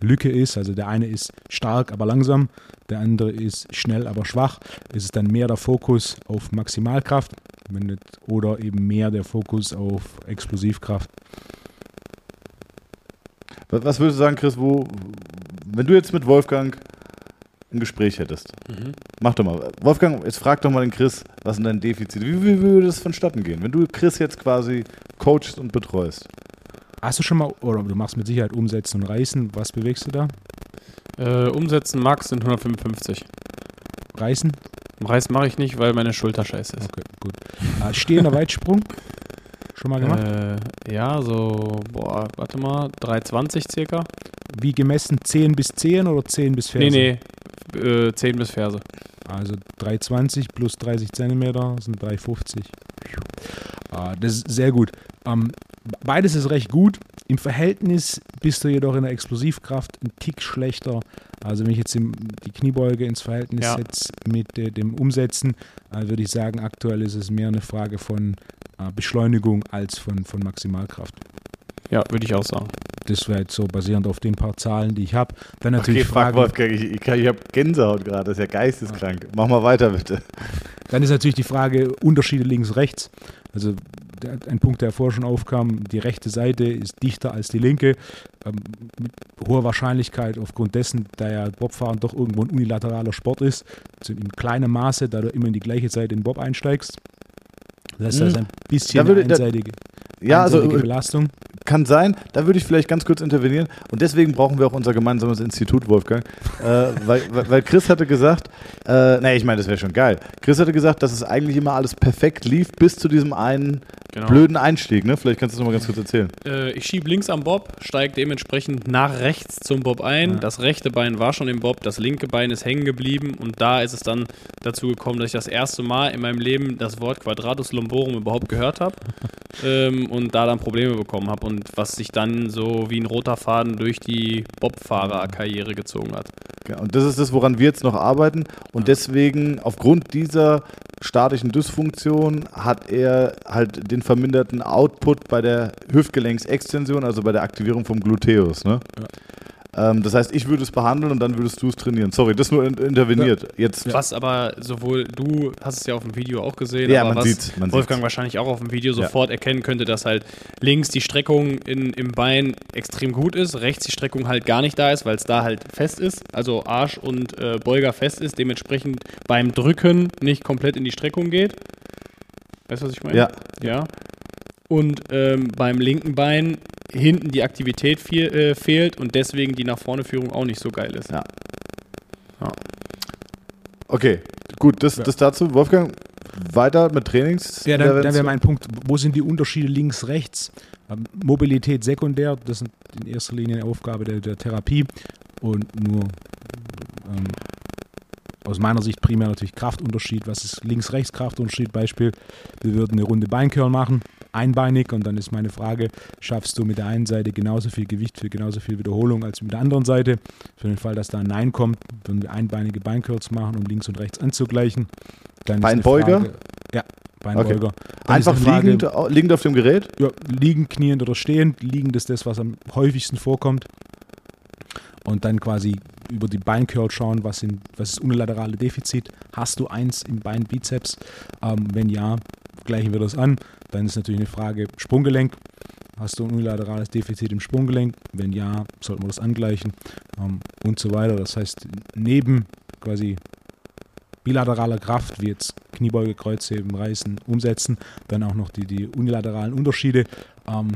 Lücke ist, also der eine ist stark, aber langsam, der andere ist schnell, aber schwach, ist es dann mehr der Fokus auf Maximalkraft oder eben mehr der Fokus auf Explosivkraft.
Was würdest du sagen, Chris, wo, wenn du jetzt mit Wolfgang ein Gespräch hättest?
Mhm.
Mach doch mal. Wolfgang, jetzt frag doch mal den Chris, was sind deine Defizite? Wie, wie würde das vonstatten gehen, wenn du Chris jetzt quasi coachst und betreust?
Hast du schon mal, oder du machst mit Sicherheit Umsetzen und Reißen, was bewegst du da?
Äh, umsetzen Max sind 155.
Reißen?
Reis mache ich nicht, weil meine Schulter scheiße ist.
Okay, gut. Äh, stehender Weitsprung? Schon mal gemacht?
Äh, ja, so, boah, warte mal, 320 circa?
Wie gemessen 10 bis 10 oder 10 bis 14?
Nee, nee, äh, 10 bis Ferse.
Also 320 plus 30 Zentimeter sind 350. Ah, das ist sehr gut. Ähm, beides ist recht gut. Im Verhältnis bist du jedoch in der Explosivkraft ein Tick schlechter. Also wenn ich jetzt die Kniebeuge ins Verhältnis
Ja.
setze mit äh, dem Umsetzen, äh, würde ich sagen, aktuell ist es mehr eine Frage von äh, Beschleunigung als von, von Maximalkraft.
Ja, würde ich auch sagen.
Das wäre jetzt so basierend auf den paar Zahlen, die ich habe. Dann natürlich
okay, frag
Frage,
Wolfgang, ich, ich, ich habe Gänsehaut gerade, das ist ja geisteskrank. Mach mal weiter, bitte.
Dann ist natürlich die Frage Unterschiede links-rechts. Also der, ein Punkt, der vorher schon aufkam, die rechte Seite ist dichter als die linke. Ähm, mit hoher Wahrscheinlichkeit aufgrund dessen, da ja Bobfahren doch irgendwo ein unilateraler Sport ist, zu in kleinem Maße, da du immer in die gleiche Seite in den Bob einsteigst. Das heißt, ist ein bisschen
Da würde-
eine
da-
einseitige,
Ja, also
einseitige Belastung.
kann sein, da würde ich vielleicht ganz kurz intervenieren. Und deswegen brauchen wir auch unser gemeinsames Institut, Wolfgang. äh, weil, weil, Chris hatte gesagt, äh, nee, ich meine, das wäre schon geil. Chris hatte gesagt, dass es eigentlich immer alles perfekt lief, bis zu diesem einen
Genau.
blöden Einstieg. Ne? Vielleicht kannst du das nochmal ganz kurz erzählen.
Äh, ich schiebe links am Bob, steige dementsprechend nach rechts zum Bob ein.
Ja.
Das rechte Bein war schon im Bob, das linke Bein ist hängen geblieben und da ist es dann dazu gekommen, dass ich das erste Mal in meinem Leben das Wort Quadratus Lumborum überhaupt gehört habe ähm, und da dann Probleme bekommen habe und was sich dann so wie ein roter Faden durch die Bobfahrerkarriere gezogen hat.
Ja, und das ist das, woran wir jetzt noch arbeiten. Und deswegen, aufgrund dieser statischen Dysfunktion, hat er halt den verminderten Output bei der Hüftgelenksextension, also bei der Aktivierung vom Gluteus. Ne? Ähm, das heißt, ich würde es behandeln und dann würdest du es trainieren. Sorry, das nur in interveniert. Jetzt,
Was aber sowohl du hast es ja auf dem Video auch gesehen,
Ja,
aber
man
was
sieht's, man
Wolfgang
sieht's.
wahrscheinlich auch auf dem Video
Ja.
sofort erkennen könnte, dass halt links die Streckung in, im Bein extrem gut ist, rechts die Streckung halt gar nicht da ist, weil es da halt fest ist, also Arsch und äh, Beuger fest ist, dementsprechend beim Drücken nicht komplett in die Streckung geht. Weißt du, was ich meine?
Ja.
Ja. Und ähm, beim linken Bein hinten die Aktivität fehl, äh, fehlt und deswegen die nach vorne Führung auch nicht so geil ist.
Ja.
Ja.
okay, gut, das, das dazu. Wolfgang, weiter mit Trainings.
Ja, dann, dann wäre mein Punkt, wo sind die Unterschiede links, rechts? Ähm, Mobilität sekundär, das ist in erster Linie eine Aufgabe der, der Therapie und nur ähm, aus meiner Sicht primär natürlich Kraftunterschied. Was ist links-rechts Kraftunterschied? Beispiel, wir würden eine Runde Beincurl machen, einbeinig und dann ist meine Frage, schaffst du mit der einen Seite genauso viel Gewicht für genauso viel Wiederholung als mit der anderen Seite? Für den Fall, dass da ein Nein kommt, würden wir einbeinige Beincurls machen, um links und rechts anzugleichen. Dann
Beinbeuger?
Frage- Ja, Beinbeuger. Ist
Einfach
Frage,
liegend, liegend auf dem Gerät?
Ja, liegend, kniend oder stehend. Liegend ist das, was am häufigsten vorkommt. Und dann quasi über die Beincurl schauen, was, sind, was ist unilaterale Defizit. Hast du eins im Beinbizeps? Ähm, wenn ja, gleichen wir das an. Dann ist natürlich eine Frage Sprunggelenk. Hast du ein unilaterales Defizit im Sprunggelenk? Wenn ja, sollten wir das angleichen ähm, und so weiter. Das heißt, neben quasi bilateraler Kraft, wie jetzt Kniebeuge, Kreuzheben, Reißen, Umsetzen, dann auch noch die, die unilateralen Unterschiede, ähm,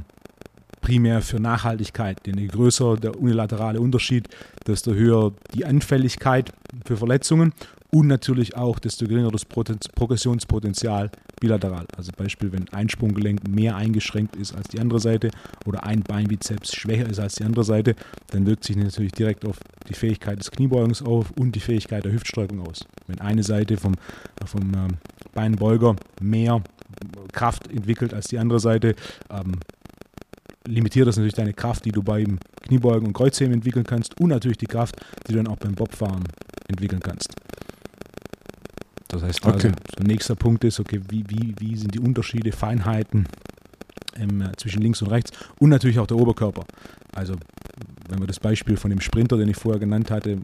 primär für Nachhaltigkeit. Denn je größer der unilaterale Unterschied, desto höher die Anfälligkeit für Verletzungen und natürlich auch, desto geringer das Poten- Progressionspotenzial bilateral. Also Beispiel, wenn ein Sprunggelenk mehr eingeschränkt ist als die andere Seite oder ein Beinbizeps schwächer ist als die andere Seite, dann wirkt sich natürlich direkt auf die Fähigkeit des Kniebeugens auf und die Fähigkeit der Hüftstreckung aus. Wenn eine Seite vom, vom ähm, Beinbeuger mehr Kraft entwickelt als die andere Seite, ähm, limitiert das natürlich deine Kraft, die du beim Kniebeugen und Kreuzheben entwickeln kannst und natürlich die Kraft, die du dann auch beim Bobfahren entwickeln kannst. Das heißt, also,
Okay.
so nächster Punkt ist, okay, wie, wie, wie sind die Unterschiede, Feinheiten ähm, äh, zwischen links und rechts und natürlich auch der Oberkörper. Also, wenn wir das Beispiel von dem Sprinter, den ich vorher genannt hatte, äh,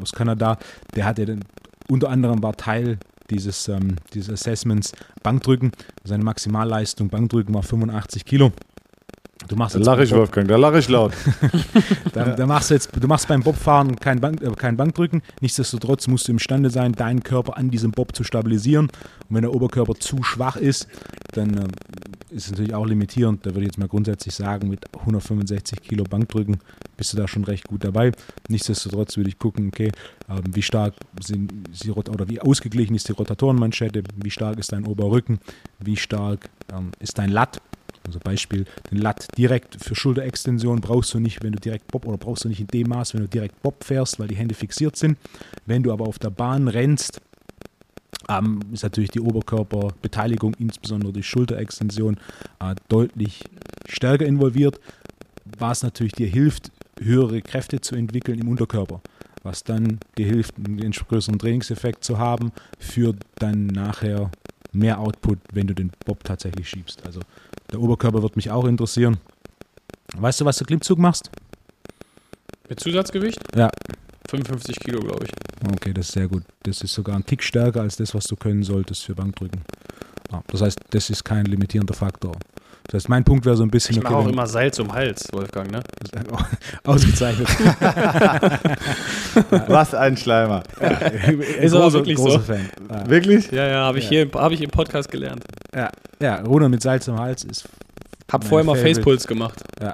aus Kanada, der hatte dann, unter anderem war Teil dieses, ähm, dieses Assessments Bankdrücken. Seine Maximalleistung Bankdrücken war 85 Kilo. Du machst
Da lache ich, Wolfgang, da lache ich laut.
da, da machst du jetzt, du machst beim Bobfahren kein, Bank, äh, kein Bankdrücken. Nichtsdestotrotz musst du imstande sein, deinen Körper an diesem Bob zu stabilisieren. Und wenn der Oberkörper zu schwach ist, dann äh, ist es natürlich auch limitierend. Da würde ich jetzt mal grundsätzlich sagen, mit 165 Kilo Bankdrücken bist du da schon recht gut dabei. Nichtsdestotrotz würde ich gucken, okay, ähm, wie stark sind sie oder wie ausgeglichen ist die Rotatorenmanschette, wie stark ist dein Oberrücken, wie stark ähm, ist dein Latt. Also Beispiel, den Latt direkt für Schulterextension brauchst du nicht, wenn du direkt Bob oder brauchst du nicht in dem Maß, wenn du direkt Bob fährst, weil die Hände fixiert sind. Wenn du aber auf der Bahn rennst, ähm, ist natürlich die Oberkörperbeteiligung, insbesondere die Schulterextension, äh, deutlich stärker involviert, was natürlich dir hilft, höhere Kräfte zu entwickeln im Unterkörper, was dann dir hilft, einen größeren Trainingseffekt zu haben, für dann nachher mehr Output, wenn du den Bob tatsächlich schiebst. Also der Oberkörper wird mich auch interessieren. Weißt du, was du Klimmzug machst?
Mit Zusatzgewicht?
Ja.
55 Kilo, glaube ich.
Okay, das ist sehr gut. Das ist sogar ein Tick stärker als das, was du können solltest für Bankdrücken. Ah, das heißt, das ist kein limitierender Faktor. Das heißt, mein Punkt wäre so ein bisschen
Ich mache auch
wenn-
immer Salz um Hals, Wolfgang, ne?
ausgezeichnet.
Was ein Schleimer.
Ist aber wirklich
großer
so.
Fan. Ja.
Wirklich?
Ja, ja, habe ich
Ja.
hier im- hab ich im Podcast gelernt.
Ja, ja, Rudern mit Salz im Hals ist
Hab vorher mal. Facepuls gemacht.
Ja,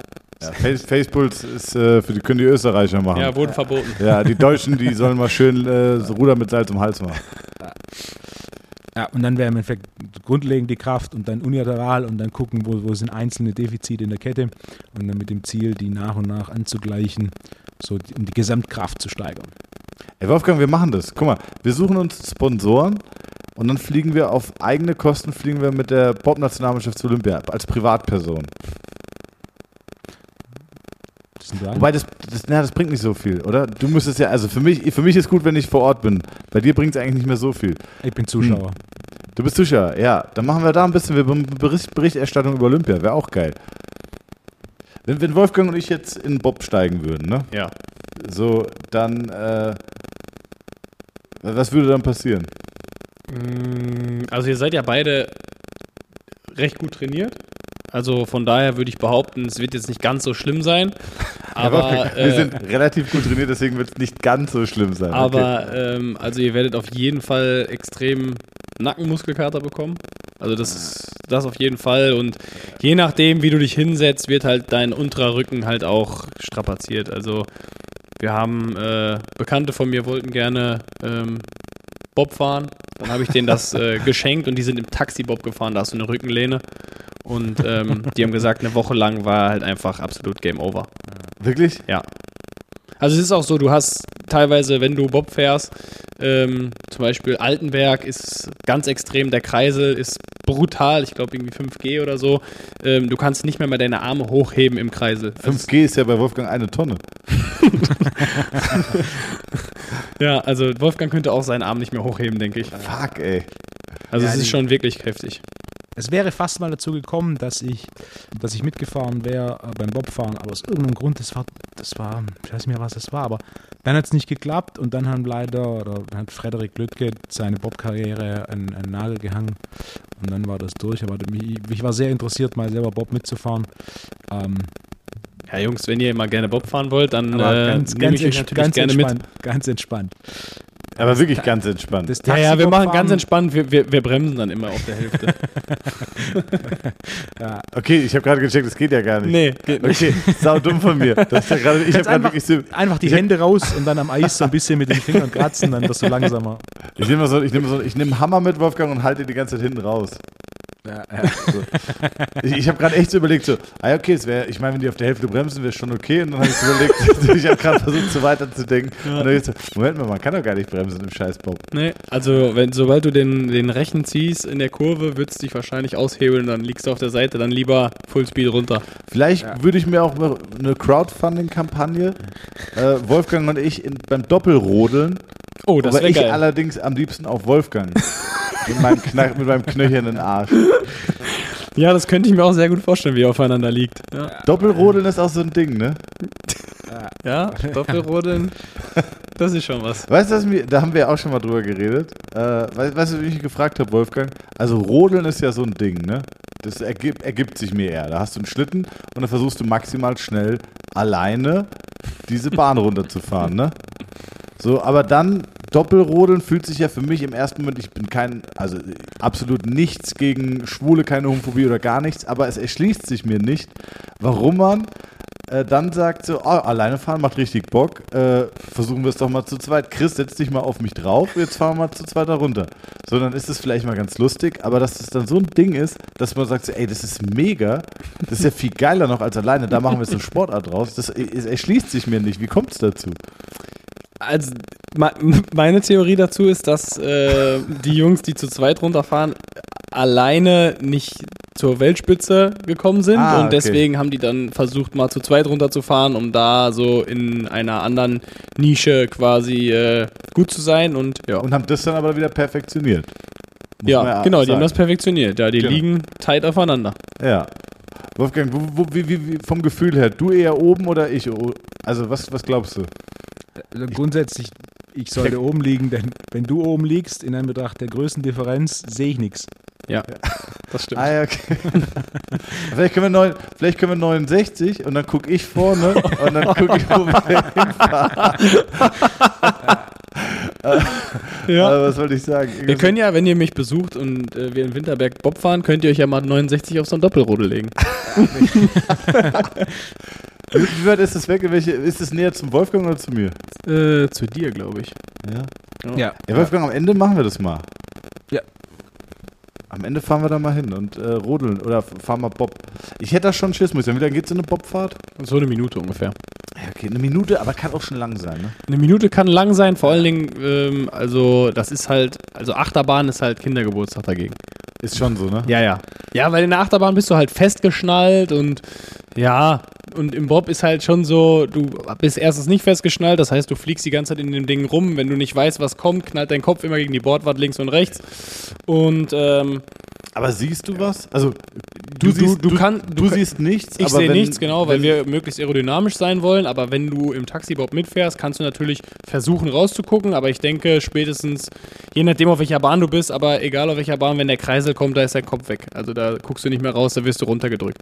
Face, Facepuls ist äh, für die, können die Österreicher machen.
Ja,
Ja,
wurde verboten.
die Deutschen, die sollen mal schön äh, so Ruder mit Salz um Hals machen.
Ja, und dann wäre im Endeffekt grundlegend die Kraft und dann unilateral und dann gucken, wo, wo sind einzelne Defizite in der Kette und dann mit dem Ziel, die nach und nach anzugleichen, so um die Gesamtkraft zu steigern.
Ey, Wolfgang, wir machen das. Guck mal, wir suchen uns Sponsoren und dann fliegen wir auf eigene Kosten, fliegen wir mit der Bob-Nationalmannschaft zu Olympia als Privatperson.
Das sind wir
Wobei, das, das, na, das bringt nicht so viel, oder? Du müsstest ja, also für mich, für mich ist gut, wenn ich vor Ort bin. Bei dir bringt es eigentlich nicht mehr so viel.
ich bin Zuschauer.
Du bist Zuschauer, ja. Dann machen wir da ein bisschen wir Bericht, Berichterstattung über Olympia. Wäre auch geil. Wenn, wenn Wolfgang und ich jetzt in Bob steigen würden, ne?
Ja.
So, dann, äh, was würde dann passieren?
Mm, Also ihr seid ja beide recht gut trainiert. Also von daher würde ich behaupten, es wird jetzt nicht ganz so schlimm sein. Aber,
wir
äh,
sind relativ gut trainiert, deswegen wird es nicht ganz so schlimm sein. okay.
aber ähm, also ihr werdet auf jeden Fall extrem Nackenmuskelkater bekommen. Also das ist das auf jeden Fall. Und je nachdem, wie du dich hinsetzt, wird halt dein unterer Rücken halt auch strapaziert. Also wir haben äh, Bekannte von mir wollten gerne ähm, Bob fahren. Dann habe ich denen das äh, geschenkt und die sind im Taxi-Bob gefahren. Da hast du eine Rückenlehne. Und ähm, die haben gesagt, eine Woche lang war halt einfach absolut Game Over.
Wirklich?
Ja. Also es ist auch so, du hast teilweise, wenn du Bob fährst, ähm, zum Beispiel Altenberg ist ganz extrem, der Kreisel ist brutal, ich glaube irgendwie 5G oder so. Ähm, du kannst nicht mehr mal deine Arme hochheben im Kreisel. Also
5G ist ja bei Wolfgang eine Tonne.
Ja, also Wolfgang könnte auch seinen Arm nicht mehr hochheben, denke ich.
Fuck, ey.
Also
Ja,
es ist schon wirklich heftig.
Es wäre fast mal dazu gekommen, dass ich, dass ich mitgefahren wäre äh, beim Bobfahren, aber aus irgendeinem Grund, das war, das war, ich weiß nicht mehr, was das war, aber dann hat es nicht geklappt und dann haben leider, oder hat Frederik Lüttke seine Bob-Karriere einen, einen Nagel gehangen und dann war das durch. Aber mich, ich war sehr interessiert, mal selber Bob mitzufahren. Ähm,
Ja, Jungs, wenn ihr mal gerne Bob fahren wollt, dann äh,
ganz,
nehme
ganz,
ich euch
ganz
gerne mit.
Ganz entspannt.
Aber wirklich ganz entspannt.
Das
Ja, ja, wir machen ganz entspannt. Wir, wir, wir bremsen dann immer auf der Hälfte.
Ja,
okay, ich habe gerade gecheckt, das geht ja gar nicht.
nee, geht nicht.
Okay, sau dumm von mir. Das ist ja gerade, ich habe gerade wirklich so,
einfach die
Ich hab-
Hände raus und dann am Eis so ein bisschen mit den Fingern kratzen, dann wirst du langsamer.
ich nehme so, ich nehme so, ich nehme einen Hammer mit Wolfgang und halte die ganze Zeit hinten raus.
Ja, ja.
Ich, ich habe gerade echt so überlegt, so, ah ja, okay, es wäre, ich meine, wenn die auf der Hälfte bremsen, wäre schon okay. Und dann habe ich so überlegt, ich habe gerade versucht, so weiterzudenken. Und dann hab ich so, Moment mal, man kann doch gar nicht bremsen im Scheißbob.
Nee, also wenn, sobald du den, den Rechen ziehst in der Kurve, wird es dich wahrscheinlich aushebeln, dann liegst du auf der Seite, dann lieber Fullspeed runter.
Vielleicht würde ich mir auch mal eine Crowdfunding-Kampagne, äh, Wolfgang und ich in, beim Doppelrodeln,
Oh, das
aber
wäre
ich
geil.
allerdings am liebsten auf Wolfgang. mit, meinem Knack, mit meinem knöchernen Arsch.
Ja, das könnte ich mir auch sehr gut vorstellen, wie er aufeinander liegt. Ja,
Doppelrodeln ist auch so ein Ding, ne?
ja Doppelrodeln, das ist schon was.
Weißt du, da haben wir auch schon mal drüber geredet. Äh, weißt, weißt du, wie ich gefragt habe, Wolfgang? Also Rodeln ist ja so ein Ding, ne? Das ergibt, ergibt sich mir eher. Da hast du einen Schlitten und dann versuchst du maximal schnell alleine diese Bahn runterzufahren, ne? So, aber dann Doppelrodeln fühlt sich ja für mich im ersten Moment, ich bin kein, also absolut nichts gegen Schwule, keine Homophobie oder gar nichts, aber es erschließt sich mir nicht, warum man äh, dann sagt so, oh, alleine fahren macht richtig Bock, äh, versuchen wir es doch mal zu zweit. Chris, setz dich mal auf mich drauf, jetzt fahren wir mal zu zweit da runter. So, dann ist es vielleicht mal ganz lustig, aber dass das dann so ein Ding ist, dass man sagt so, ey, das ist mega, das ist ja viel geiler noch als alleine, da machen wir jetzt eine Sportart draus, das äh, es erschließt sich mir nicht. Wie kommt es dazu?
Also, me- meine Theorie dazu ist, dass äh, die Jungs, die zu zweit runterfahren, alleine nicht zur Weltspitze gekommen sind
Ah,
und
okay.
deswegen haben die dann versucht, mal zu zweit runterzufahren, um da so in einer anderen Nische quasi äh, gut zu sein und ja.
Und haben das dann aber wieder perfektioniert. Muss
ja, genau, die haben
sagen.
das perfektioniert. Ja, die
Genau.
liegen tight aufeinander.
Ja. Wolfgang, wo, wo, wie, wie, vom Gefühl her, du eher oben oder ich? Also, was, was glaubst du?
Also grundsätzlich, ich sollte oben liegen, denn wenn du oben liegst, in Anbetracht der Größendifferenz, sehe ich nichts.
Ja, das stimmt.
Ah, ja, okay. vielleicht, können wir neun, vielleicht können wir 69 und dann gucke ich vorne und dann gucke ich, wo wir hinfahren.
Ja.
Aber was wollte ich sagen?
Wir können ja, wenn ihr mich besucht und äh, wir in Winterberg Bob fahren, könnt ihr euch ja mal 69 auf so ein Doppelrodel legen.
Wie, weit ist das weg? Welche, ist es näher zum Wolfgang oder zu mir?
Äh, zu dir, glaube ich.
Ja.
Ja.
Ja, Wolfgang, am Ende machen wir das mal.
Ja.
Am Ende fahren wir da mal hin und äh, rodeln oder fahren mal Bob. Ich hätte da schon Schiss, muss ich sagen. Wie lange geht so eine Bobfahrt?
So eine Minute ungefähr.
Ja, okay, eine Minute, aber kann auch schon lang sein, ne?
Eine Minute kann lang sein, vor allen Dingen, ähm, also das ist halt, also Achterbahn ist halt Kindergeburtstag dagegen.
Ist schon so, ne?
Ja, ja. Ja, weil in der Achterbahn bist du halt festgeschnallt und ja, und im Bob ist halt schon so, du bist erstens nicht festgeschnallt, das heißt, du fliegst die ganze Zeit in dem Ding rum. Wenn du nicht weißt, was kommt, knallt dein Kopf immer gegen die Bordwand links und rechts. Und ähm,
Aber siehst du was? Also,
Du- du- du kann-
du,
du kann-
siehst nichts.
ich sehe nichts, genau, weil wir möglichst aerodynamisch sein wollen. Aber wenn du im Taxibob mitfährst, kannst du natürlich versuchen rauszugucken. Aber ich denke, spätestens, je nachdem, auf welcher Bahn du bist, aber egal auf welcher Bahn, wenn der Kreisel kommt, da ist der Kopf weg. Also da guckst du nicht mehr raus, da wirst du runtergedrückt.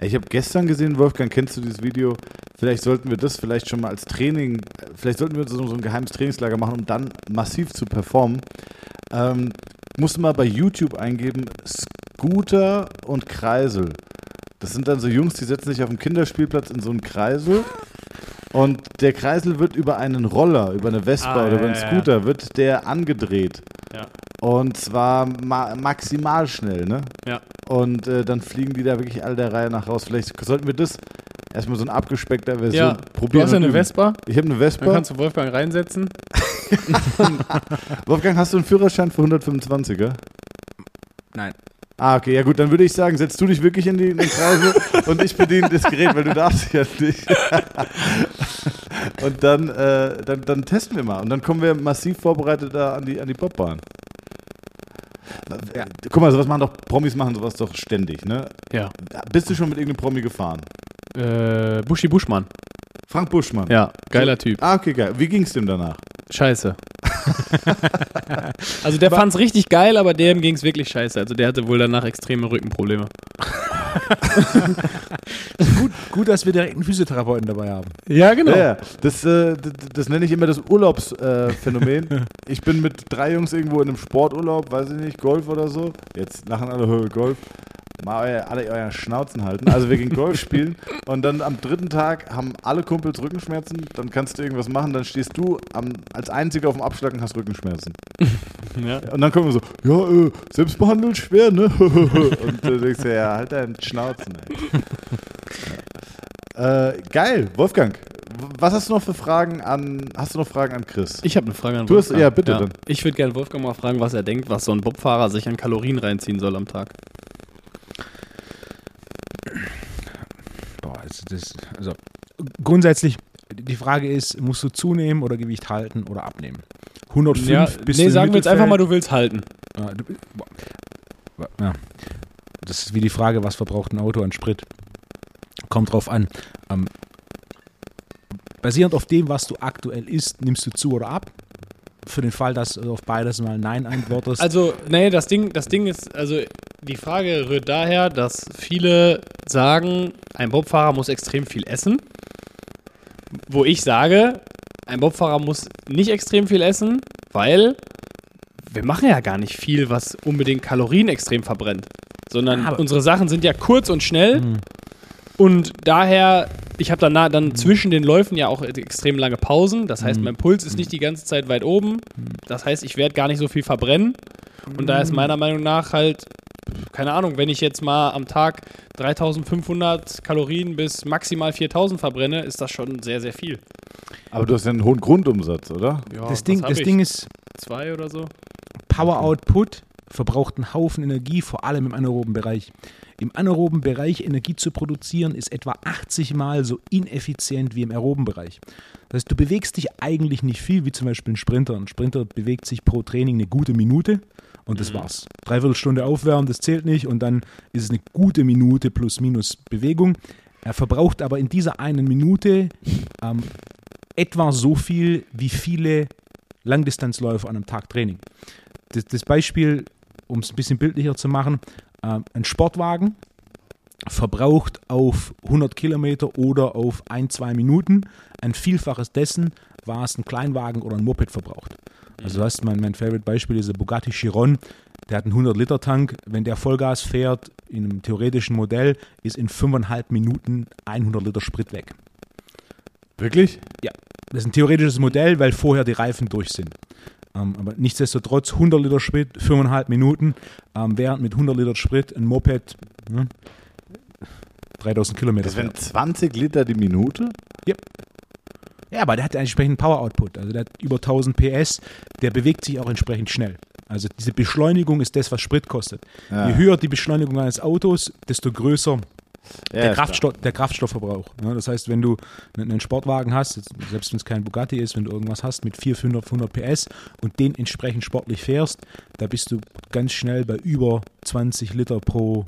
Ich habe gestern gesehen, Wolfgang, kennst du dieses Video? Vielleicht sollten wir das vielleicht schon mal als Training, vielleicht sollten wir so, so ein geheimes Trainingslager machen, um dann massiv zu performen. Ähm, musst du mal bei YouTube eingeben, Scooter und Kreisel. Das sind dann so Jungs, die setzen sich auf dem Kinderspielplatz in so einen Kreisel und der Kreisel wird über einen Roller, über eine Vespa
Ah,
oder über einen
ja, ja.
Scooter, wird der angedreht.
Ja.
Und zwar ma maximal schnell, ne?
Ja.
Und äh, dann fliegen die da wirklich all der Reihe nach raus. Vielleicht sollten wir das erstmal so in abgespeckter Version
Ja,
probieren.
Du hast ja eine
üben.
Vespa,
Ich habe eine
dann
Vespa.
kannst du Wolfgang reinsetzen.
Wolfgang, hast du einen Führerschein für 125er?
Nein.
Ah, okay, ja gut, dann würde ich sagen, setzt du dich wirklich in, die, in den Kreisel und ich bediene das Gerät, weil du darfst ja nicht. und dann, äh, dann, dann testen wir mal und dann kommen wir massiv vorbereitet da an die, an die Bobbahn. Ja. Guck mal, sowas machen doch, Promis machen sowas doch ständig, ne?
Ja.
Bist du schon mit irgendeinem Promi gefahren?
Äh, Buschi Buschmann.
Frank Buschmann.
Ja, geiler Typ.
Ah, okay, geil. Wie ging's dem danach?
Scheiße. also der fand's richtig geil, aber dem ging's wirklich scheiße. Also der hatte wohl danach extreme Rückenprobleme.
gut, gut, dass wir direkt einen Physiotherapeuten dabei haben.
Ja, genau.
Ja, ja. Das, äh, das, das nenne ich immer das Urlaubsphänomen. Äh, ich bin mit drei Jungs irgendwo in einem Sporturlaub, weiß ich nicht, Golf oder so. Jetzt lachen alle Höhe Golf. Mal euer, alle euren Schnauzen halten. Also wir gehen Golf spielen und dann am dritten Tag haben alle Kumpels Rückenschmerzen. Dann kannst du irgendwas machen, dann stehst du am, als Einziger auf dem Abschlag und hast Rückenschmerzen.
Ja.
Und dann kommen wir so, ja, äh, selbstbehandelt schwer, ne? und du denkst dir, ja, halt deinen Schnauzen, ey. äh, geil, Wolfgang. Was hast du noch für Fragen an, hast du noch Fragen an Chris?
Ich habe eine Frage an
Du hast-
Wolfgang.
ja, bitte dann.
Ich würde gerne Wolfgang mal fragen, was er denkt, was so ein Bobfahrer sich an Kalorien reinziehen soll am Tag.
Boah, also, das, also grundsätzlich, die Frage ist, musst du zunehmen oder Gewicht halten oder abnehmen? 105
Ja,
bis
nee, sagen wir jetzt einfach mal, du willst halten.
Ja, du, ja. Das ist wie die Frage, was verbraucht ein Auto an Sprit? Kommt drauf an. Ähm, basierend auf dem, was du aktuell isst, nimmst du zu oder ab? Für den Fall, dass du auf beides mal Nein antwortest.
Also, nee, das Ding, das Ding ist, also die Frage rührt daher, dass viele sagen, ein Bobfahrer muss extrem viel essen. Wo ich sage, ein Bobfahrer muss nicht extrem viel essen, weil wir machen ja gar nicht viel, was unbedingt Kalorien extrem verbrennt. Sondern
Aber-
unsere Sachen sind ja kurz und schnell.
Hm.
Und daher, ich habe dann, na- dann zwischen den Läufen ja auch extrem lange Pausen. Das heißt,
Mhm.
mein Puls ist nicht die ganze Zeit weit oben. Das heißt, ich werde gar nicht so viel verbrennen. Und da ist meiner Meinung nach halt, keine Ahnung, wenn ich jetzt mal am Tag 3500 Kalorien bis maximal 4000 verbrenne, ist das schon sehr, sehr viel.
Aber du hast ja einen hohen Grundumsatz, oder?
Ja,
das Ding, das
ich?
Ding ist,
Zwei oder so?
Power Output verbraucht einen Haufen Energie, vor allem im anaeroben Bereich. Im anaeroben Bereich Energie zu produzieren ist etwa 80 Mal so ineffizient wie im aeroben Bereich. Das heißt, du bewegst dich eigentlich nicht viel, wie zum Beispiel ein Sprinter. Ein Sprinter bewegt sich pro Training eine gute Minute und das war's. Dreiviertel Stunde aufwärmen, das zählt nicht und dann ist es eine gute Minute plus minus Bewegung. Er verbraucht aber in dieser einen Minute ähm, etwa so viel wie viele Langdistanzläufer an einem Tag Training. Das, das Beispiel, um es ein bisschen bildlicher zu machen, ähm, ein Sportwagen verbraucht auf 100 Kilometer oder auf ein, zwei Minuten ein Vielfaches dessen, was ein Kleinwagen oder ein Moped verbraucht. Also du hast mein, mein Favorite Beispiel ist der Bugatti Chiron, der hat einen 100-Liter-Tank, wenn der Vollgas fährt, in einem theoretischen Modell, ist in fünfeinhalb Minuten 100 Liter Sprit weg.
Wirklich?
Ja, das ist ein theoretisches Modell, weil vorher die Reifen durch sind. Ähm, aber nichtsdestotrotz 100 Liter Sprit, 5,5 Minuten, ähm, während mit 100 Liter Sprit ein Moped ne, 3000 Kilometer
Das wären
fährt.
20 Liter die Minute?
Ja, aber der hat einen entsprechenden Power Output. Also der hat über 1000 PS, der bewegt sich auch entsprechend schnell. Also diese Beschleunigung ist das, was Sprit kostet.
Ja.
Je höher die Beschleunigung eines Autos, desto größer
Ja,
der, Kraftstoff, der Kraftstoffverbrauch. Ja, das heißt, wenn du einen Sportwagen hast, selbst wenn es kein Bugatti ist, wenn du irgendwas hast mit 400, 500 PS und den entsprechend sportlich fährst, da bist du ganz schnell bei über 20 Liter pro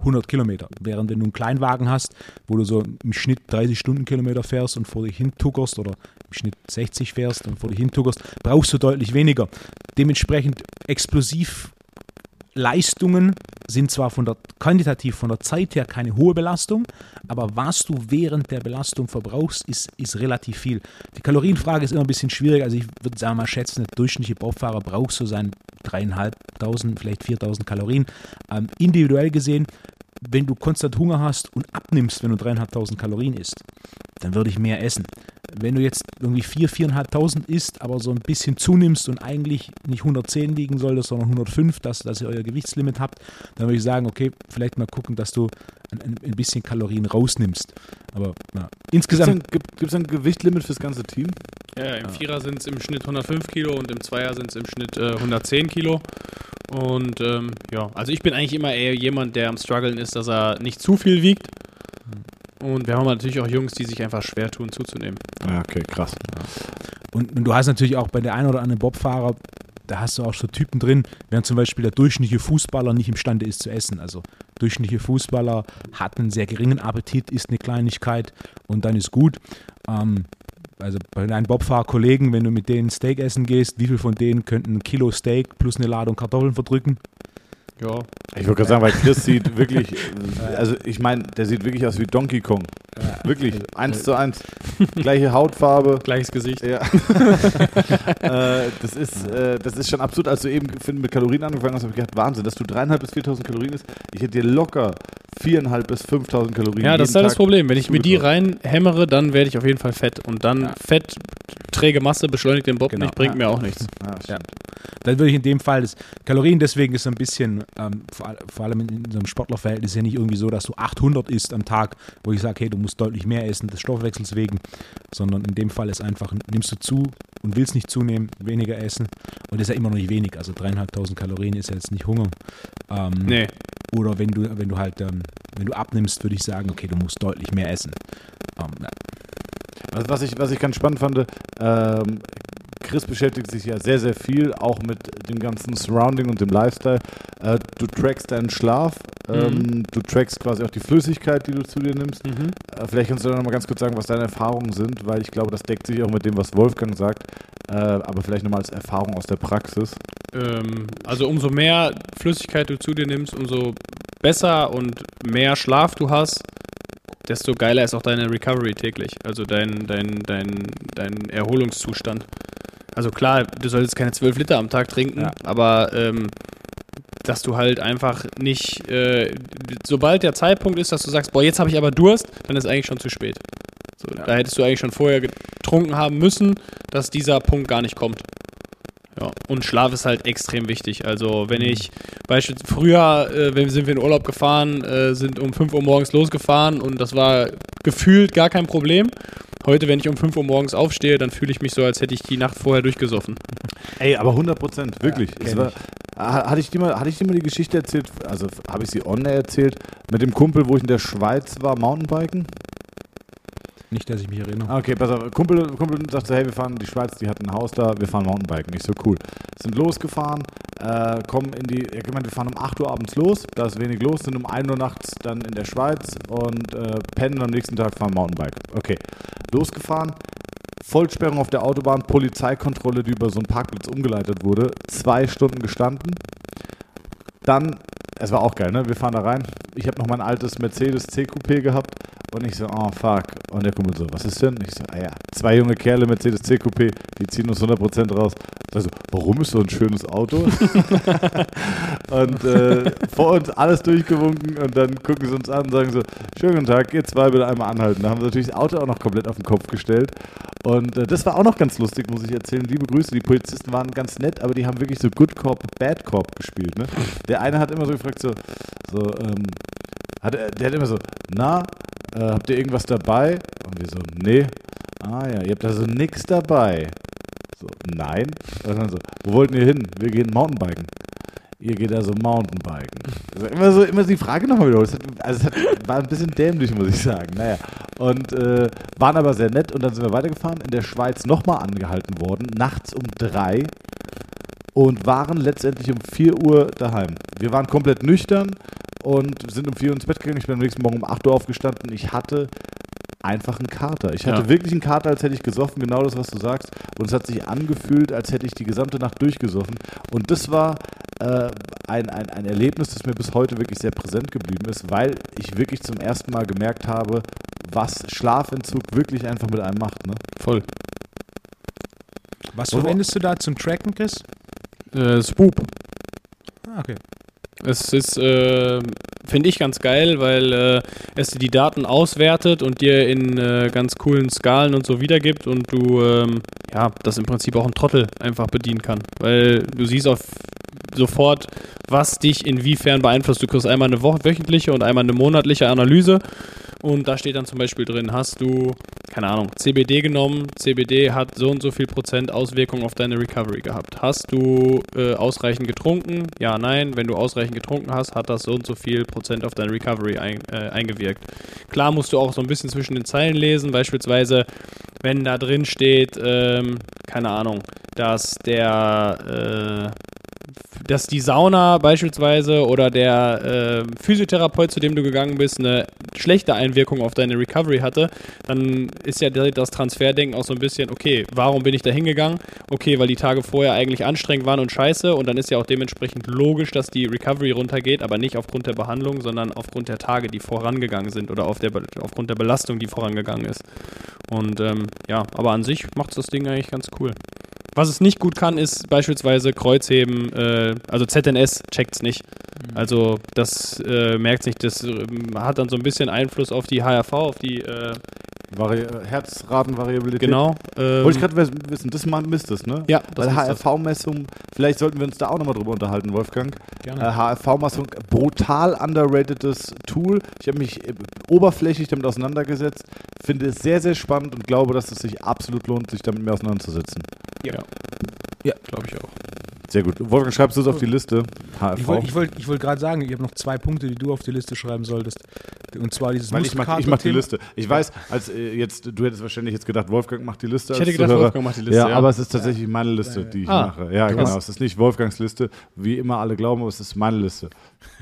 100 Kilometer. Während wenn du einen Kleinwagen hast, wo du so im Schnitt 30 Stundenkilometer fährst und vor dich hin tuckerst oder im Schnitt 60 fährst und vor dich hin tuckerst, brauchst du deutlich weniger. Dementsprechend explosiv Leistungen sind zwar von der quantitativ von der Zeit her keine hohe Belastung, aber was du während der Belastung verbrauchst, ist, ist relativ viel. Die Kalorienfrage ist immer ein bisschen schwierig. Also ich würde sagen mal schätzen, der durchschnittliche Bobfahrer braucht so seine dreieinhalbtausend, vielleicht 4000 Kalorien. Ähm, individuell gesehen, wenn du konstant Hunger hast und abnimmst, wenn du dreieinhalbtausend Kalorien isst, dann würde ich mehr essen. Wenn du jetzt irgendwie 4.000, 4.500 isst, aber so ein bisschen zunimmst und eigentlich nicht 110 wiegen solltest, sondern 105, dass, dass ihr euer Gewichtslimit habt, dann würde ich sagen, okay, vielleicht mal gucken, dass du ein, ein, bisschen Kalorien rausnimmst. Aber ja,
Gibt es
insgesamt,
ein, ein Gewichtlimit fürs ganze Team?
Ja, ja, im Vierer sind es im Schnitt 105 Kilo und im Zweier sind es im Schnitt äh, 110 Kilo. Und ähm, ja, also ich bin eigentlich immer eher jemand, der am struggeln ist, dass er nicht zu viel wiegt. Und wir haben natürlich auch Jungs, die sich einfach schwer tun, zuzunehmen.
Ja, okay, krass.
und, und du hast natürlich auch bei der einen oder anderen Bobfahrer, da hast du auch so Typen drin, während zum Beispiel der durchschnittliche Fußballer nicht imstande ist zu essen. Also durchschnittliche Fußballer hat einen sehr geringen Appetit, isst eine Kleinigkeit und dann ist gut. Ähm, also bei deinen Bobfahr-Kollegen, wenn du mit denen Steak essen gehst, wie viel von denen könnten ein Kilo Steak plus eine Ladung Kartoffeln verdrücken?
Ja.
Ich würde gerade sagen, weil Chris sieht wirklich, also ich meine, der sieht wirklich aus wie Donkey Kong. Wirklich, eins zu eins. Gleiche Hautfarbe.
Gleiches Gesicht.
Ja. äh, das, ist, äh, das ist schon absurd. Als du eben mit Kalorien angefangen hast, habe ich gedacht, Wahnsinn, dass du dreieinhalb bis 4.000 Kalorien isst. Ich hätte dir locker viereinhalb bis 5.000 Kalorien
Ja, das ist halt das Problem. Wenn ich mir die reinhämmere, dann werde ich auf jeden Fall fett. Und dann
Ja.
Fett, träge Masse, beschleunigt den Bob
Genau.
nicht, bringt
Ja.
mir auch nichts.
Ja.
Dann würde ich in dem Fall das Kalorien deswegen ist ein bisschen, ähm, vor, vor allem in, in so einem Sportlerverhältnis ja nicht irgendwie so, dass du 800 isst am Tag, wo ich sage, hey, du musst deutlich mehr essen des Stoffwechsels wegen, sondern in dem Fall ist einfach, nimmst du zu und willst nicht zunehmen, weniger essen und das ist ja immer noch nicht wenig, also dreieinhalbtausend Kalorien ist ja jetzt nicht Hunger. Ähm,
Nee.
Oder wenn du, wenn du halt, ähm, wenn du abnimmst, würde ich sagen, okay, du musst deutlich mehr essen. Ähm, ja.
Also was, ich, was ich ganz spannend fand, ähm, Chris beschäftigt sich ja sehr, sehr viel auch mit dem ganzen Surrounding und dem Lifestyle. Äh, du trackst deinen Schlaf, ähm, du trackst quasi auch die Flüssigkeit, die du zu dir nimmst.
Mhm.
Äh, vielleicht kannst du noch mal ganz kurz sagen, was deine Erfahrungen sind, weil ich glaube, das deckt sich auch mit dem, was Wolfgang sagt. Äh, aber vielleicht nochmal als Erfahrung aus der Praxis.
Ähm, also umso mehr Flüssigkeit du zu dir nimmst, umso besser und mehr Schlaf du hast, desto geiler ist auch deine Recovery täglich. Also dein, dein, dein, dein Erholungszustand. Also klar, du solltest keine 12 Liter am Tag trinken,
Ja.
aber ähm, dass du halt einfach nicht, äh, sobald der Zeitpunkt ist, dass du sagst, boah, jetzt habe ich aber Durst, dann ist eigentlich schon zu spät. So, Da hättest du eigentlich schon vorher getrunken haben müssen, dass dieser Punkt gar nicht kommt. Ja, und Schlaf ist halt extrem wichtig. Also wenn ich beispielsweise früher, äh, wenn sind wir in Urlaub gefahren, äh, sind um 5 Uhr morgens losgefahren und das war gefühlt gar kein Problem. Heute, wenn ich um 5 Uhr morgens aufstehe, dann fühle ich mich so, als hätte ich die Nacht vorher durchgesoffen.
Ey, aber 100 Prozent, wirklich.
Ja,
war, Ha- hatte, ich dir mal, hatte ich dir mal die Geschichte erzählt, also habe ich sie on erzählt, mit dem Kumpel, wo ich in der Schweiz war, Mountainbiken?
Nicht, dass ich mich erinnere.
Ah, Okay, pass auf. Kumpel, Kumpel sagt so, hey, wir fahren in die Schweiz, die hat ein Haus da, wir fahren Mountainbiken. Nicht so cool. Sind losgefahren, äh, kommen in die, ich meine, wir fahren um 8 Uhr abends los, da ist wenig los, sind um 1 Uhr nachts dann in der Schweiz und äh, pennen am nächsten Tag fahren Mountainbike. Okay, losgefahren, Vollsperrung auf der Autobahn, Polizeikontrolle, die über so einen Parkplatz umgeleitet wurde, zwei Stunden gestanden. Dann, es war auch geil, ne? Wir fahren da rein. Ich habe noch mein altes Mercedes C-Coupé gehabt und ich so, oh fuck. Und der Kumpel so, was ist denn? Ich so, ah ja, zwei junge Kerle Mercedes C-Coupé, die ziehen uns 100% raus. Also, warum ist so ein schönes Auto? und äh, vor uns alles durchgewunken und dann gucken sie uns an und sagen so, schönen guten Tag, ihr zwei bitte einmal anhalten. Da haben sie natürlich das Auto auch noch komplett auf den Kopf gestellt. Und äh, das war auch noch ganz lustig, muss ich erzählen. Liebe Grüße, die Polizisten waren ganz nett, aber die haben wirklich so Good Cop, Bad Cop gespielt. Ne? Der eine hat immer so gefragt, so, so ähm, hat, er- der hat immer so, na, äh, habt ihr irgendwas dabei? Und wir so, nee. Ah ja, ihr habt also nix dabei. So, nein. Und dann so, wo wollten ihr hin? Wir gehen Mountainbiken. Ihr geht also Mountainbiken. Also immer so, immer so die Frage nochmal wiederholt. Also es hat, war ein bisschen dämlich, muss ich sagen. Naja. Und äh, waren aber sehr nett und dann sind wir weitergefahren, in der Schweiz nochmal angehalten worden, nachts um drei und waren letztendlich um 4 Uhr daheim. Wir waren komplett nüchtern und sind um 4 Uhr ins Bett gegangen. Ich bin am nächsten Morgen um 8 Uhr aufgestanden. Ich hatte einfach einen Kater. Ich hatte
Ja.
wirklich einen Kater, als hätte ich gesoffen, genau das, was du sagst. Und es hat sich angefühlt, als hätte ich die gesamte Nacht durchgesoffen. Und das war äh, ein, ein, ein Erlebnis, das mir bis heute wirklich sehr präsent geblieben ist, weil ich wirklich zum ersten Mal gemerkt habe, was Schlafentzug wirklich einfach mit einem macht. Ne?
Voll.
Was
Wo-
verwendest du da zum Tracken, Chris?
Äh, Swoop.
Ah, okay.
Es ist, äh, finde ich ganz geil, weil äh, es dir die Daten auswertet und dir in äh, ganz coolen Skalen und so wiedergibt und du, ähm, ja, das im Prinzip auch ein Trottel einfach bedienen kann. Weil du siehst auf sofort, was dich inwiefern beeinflusst. Du kriegst einmal eine wöchentliche und einmal eine monatliche Analyse und da steht dann zum Beispiel drin, hast du, keine Ahnung, CBD genommen, CBD hat so und so viel Prozent Auswirkung auf deine Recovery gehabt. Hast du äh, ausreichend getrunken? Ja, nein. Wenn du ausreichend getrunken hast, hat das so und so viel Prozent auf deine Recovery ein, äh, eingewirkt. Klar musst du auch so ein bisschen zwischen den Zeilen lesen, beispielsweise, wenn da drin steht, ähm, keine Ahnung, dass der, äh, dass die Sauna beispielsweise oder der äh, Physiotherapeut, zu dem du gegangen bist, eine schlechte Einwirkung auf deine Recovery hatte, dann ist ja das Transferdenken auch so ein bisschen, okay, warum bin ich da hingegangen? Okay, weil die Tage vorher eigentlich anstrengend waren und scheiße und dann ist ja auch dementsprechend logisch, dass die Recovery runtergeht, aber nicht aufgrund der Behandlung, sondern aufgrund der Tage, die vorangegangen sind oder auf der, aufgrund der Belastung, die vorangegangen ist. Und ähm, ja, aber an sich macht das Ding eigentlich ganz cool. Was es nicht gut kann, ist beispielsweise Kreuzheben, äh, also ZNS checkt es nicht. Also das äh, merkt sich, das äh, hat dann so ein bisschen Einfluss auf die HRV, auf die, äh,
Vari Herzratenvariabilität.
genau. Ähm,
Wollte ich gerade wissen, das misst es, ne?
ja, das
Weil. HRV-Messung, vielleicht sollten wir uns da auch nochmal drüber unterhalten, Wolfgang.
Gerne.
Äh, HRV-Messung, brutal underratedes Tool. Ich habe mich äh, oberflächlich damit auseinandergesetzt, finde es sehr, sehr spannend und glaube, dass es sich absolut lohnt, sich damit mehr auseinanderzusetzen.
Ja,
Ja.
Glaube ich auch.
Sehr gut. Wolfgang, schreibst du es auf die Liste? HRV.
Ich wollte ich wollt, ich wollt gerade sagen, ich habe noch zwei Punkte, die du auf die Liste schreiben solltest. Und zwar dieses
Weil ich mach, ich mach die. Liste. Ich weiß, als äh, jetzt, du hättest wahrscheinlich jetzt gedacht, Wolfgang macht die Liste.
Ich hätte gedacht,
Zuhörer.
Wolfgang macht die Liste,
Ja,
ja.
aber es ist tatsächlich meine Liste, die ich
Ah,
mache. Ja,
krass.
genau. Es ist nicht Wolfgangs Liste, wie immer alle glauben, aber es ist meine Liste.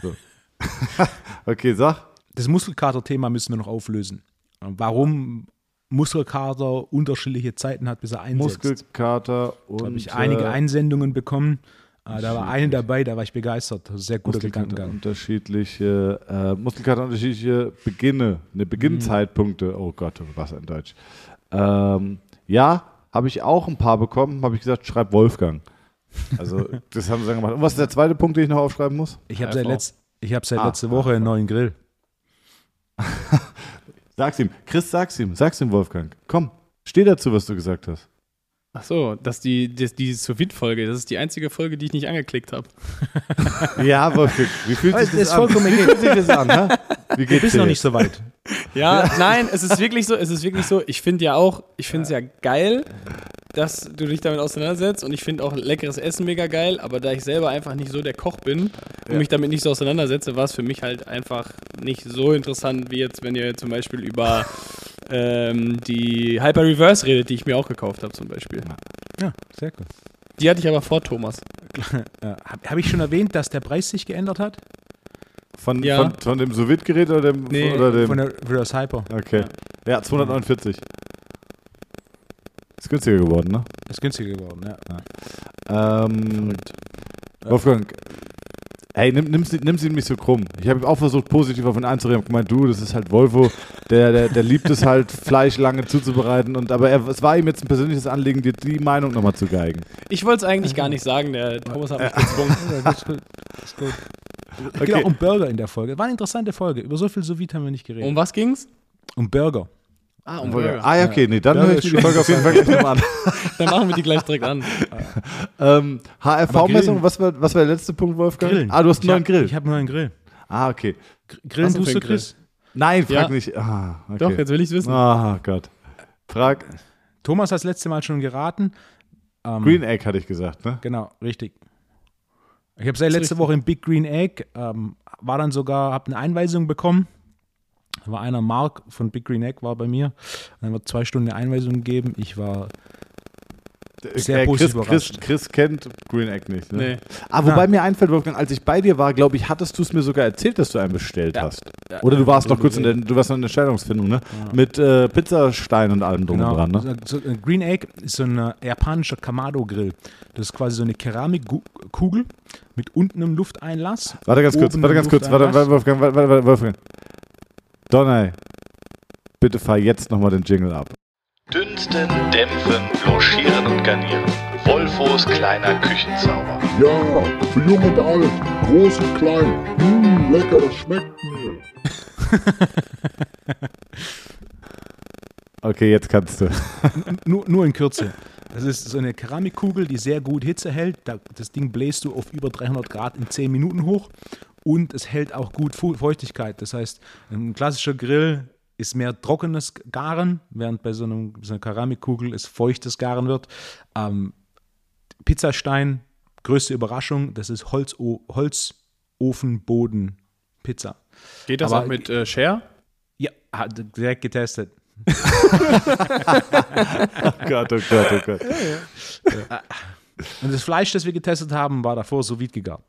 So. okay, sag.
Das Muskelkater-Thema müssen wir noch auflösen. Warum Muskelkater unterschiedliche Zeiten hat, bis er einsetzt.
Muskelkater und.
Da habe ich einige
äh,
Einsendungen bekommen. Äh, da war eine dabei, da war ich begeistert. Sehr guter Gedankengang.
unterschiedliche, äh, Muskelkater unterschiedliche Beginne, ne, Beginnzeitpunkte. Oh Gott, was ein Deutsch. Ähm, ja, habe ich auch ein paar bekommen, habe ich gesagt, schreib Wolfgang. Also, das haben sie dann gemacht. Und was ist der zweite Punkt, den ich noch aufschreiben muss?
Ich habe seit, letzt, ich hab seit
Ah,
letzter Woche einen neuen Grill.
Sag's ihm. Chris, sag's ihm. Sag's ihm, Wolfgang. Komm, steh dazu, was du gesagt hast.
Ach so, dass die, die, die Sous-Vide-Folge, das ist die einzige Folge, die ich nicht angeklickt habe.
Ja, Wolfgang, wie fühlt sich
Das
das,
ist
an?
vollkommen
Wie fühlt sich das an? Wie
Du
geht's
bist
dir
noch nicht so weit.
Ja, nein, es ist wirklich so, es ist wirklich so, ich finde ja auch, ich finde es ja geil, dass du dich damit auseinandersetzt und ich finde auch leckeres Essen mega geil, aber da ich selber einfach nicht so der Koch bin und
Ja.
mich damit nicht so auseinandersetze, war es für mich halt einfach nicht so interessant, wie jetzt, wenn ihr zum Beispiel über ähm, die Hyper Reverse redet, die ich mir auch gekauft habe zum Beispiel.
Ja, sehr gut.
Die hatte ich aber vor Thomas.
Äh, Habe hab ich schon erwähnt, dass der Preis sich geändert hat?
Von,
Ja.
von, von dem Sous-Vide-Gerät oder dem.
Nee,
oder dem
Von der Reverse Hyper.
okay. Ja, 249. Ist günstiger geworden, ne?
Ist günstiger geworden, ja.
Ähm, Wolfgang, ey, nimm, nimm, sie, nimm sie nicht so krumm. Ich habe auch versucht, positiv auf ihn einzureden. Ich gemeint, du, das ist halt Volvo, der, der, der liebt es halt, Fleisch lange zuzubereiten. Und, aber er, es war ihm jetzt ein persönliches Anliegen, dir die Meinung nochmal zu geigen.
Ich wollte es eigentlich gar nicht sagen, der Thomas hat mich gezwungen.
Ja, das ist gut. Es
Okay.
auch um Burger in der Folge. War eine interessante Folge. Über so viel sous haben wir nicht geredet.
Um was ging's?
Um Burger.
Ah, um
Ah, ja, okay, nee, dann höre ich mir die Folge auf jeden Fall gleich nochmal an.
Dann machen wir die gleich direkt an.
Ähm, HRV-Messung, was war, was war der letzte Punkt, Wolfgang?
Grillen.
Ah, du hast einen
Ich
neuen
hab-
Grill.
Ich habe einen neuen Grill.
ah, okay.
Gr- Grillen tust du? Chris?
Nein, frag
Ja.
nicht. Ah, okay.
Doch, jetzt will ich's wissen.
Ah, Gott. Frag.
Thomas hat das letzte Mal schon geraten. Ähm,
Green Egg hatte ich gesagt, ne?
Genau, richtig. Ich habe letzter
richtig.
Woche im Big Green Egg, ähm, war dann sogar, habe eine Einweisung bekommen. Da war einer, Mark von Big Green Egg, war bei mir. Dann wird zwei Stunden eine Einweisung gegeben. Ich war Sehr
Äh,
positiv
Chris, Chris,
überrascht.
Chris kennt Green Egg nicht, ne?
Nee.
Ah, wobei mir einfällt, Wolfgang, als ich bei dir war, glaube ich, hattest du es mir sogar erzählt, dass du einen bestellt
Ja.
hast. Oder du warst noch kurz in der, du warst noch in der Stellungsfindung, ne? Mit äh, Pizzastein und allem drum
Genau.
und dran, ne?
So, ein Green Egg ist so ein äh, japanischer Kamado-Grill. Das ist quasi so eine Keramikkugel mit unten einem Lufteinlass.
Warte ganz kurz, warte ganz kurz, warte, Wolfgang, warte, warte, warte, Wolfgang. Donner, bitte fahr jetzt nochmal den Jingle ab.
Dünsten, dämpfen, blanchieren und garnieren. Wolfos kleiner Küchenzauber.
Ja, für jung und alt, groß und klein. Mmh, lecker, das schmeckt mir.
Okay, jetzt kannst du.
Nur, nur in Kürze. Das ist so eine Keramikkugel, die sehr gut Hitze hält. Da- Das Ding bläst du auf über 300 Grad in 10 Minuten hoch und es hält auch gut Feuchtigkeit. Das heißt, ein klassischer Grill ist mehr trockenes Garen, während bei so, einem, so einer Keramikkugel es feuchtes Garen wird. Ähm, Pizzastein, größte Überraschung, das ist Holzo Holzofenboden Pizza.
Geht das
Aber-
auch mit äh, Share?
Ja, hat direkt getestet.
Oh Gott, oh Gott, oh Gott.
Und das Fleisch, das wir getestet haben, war davor so vide gegart.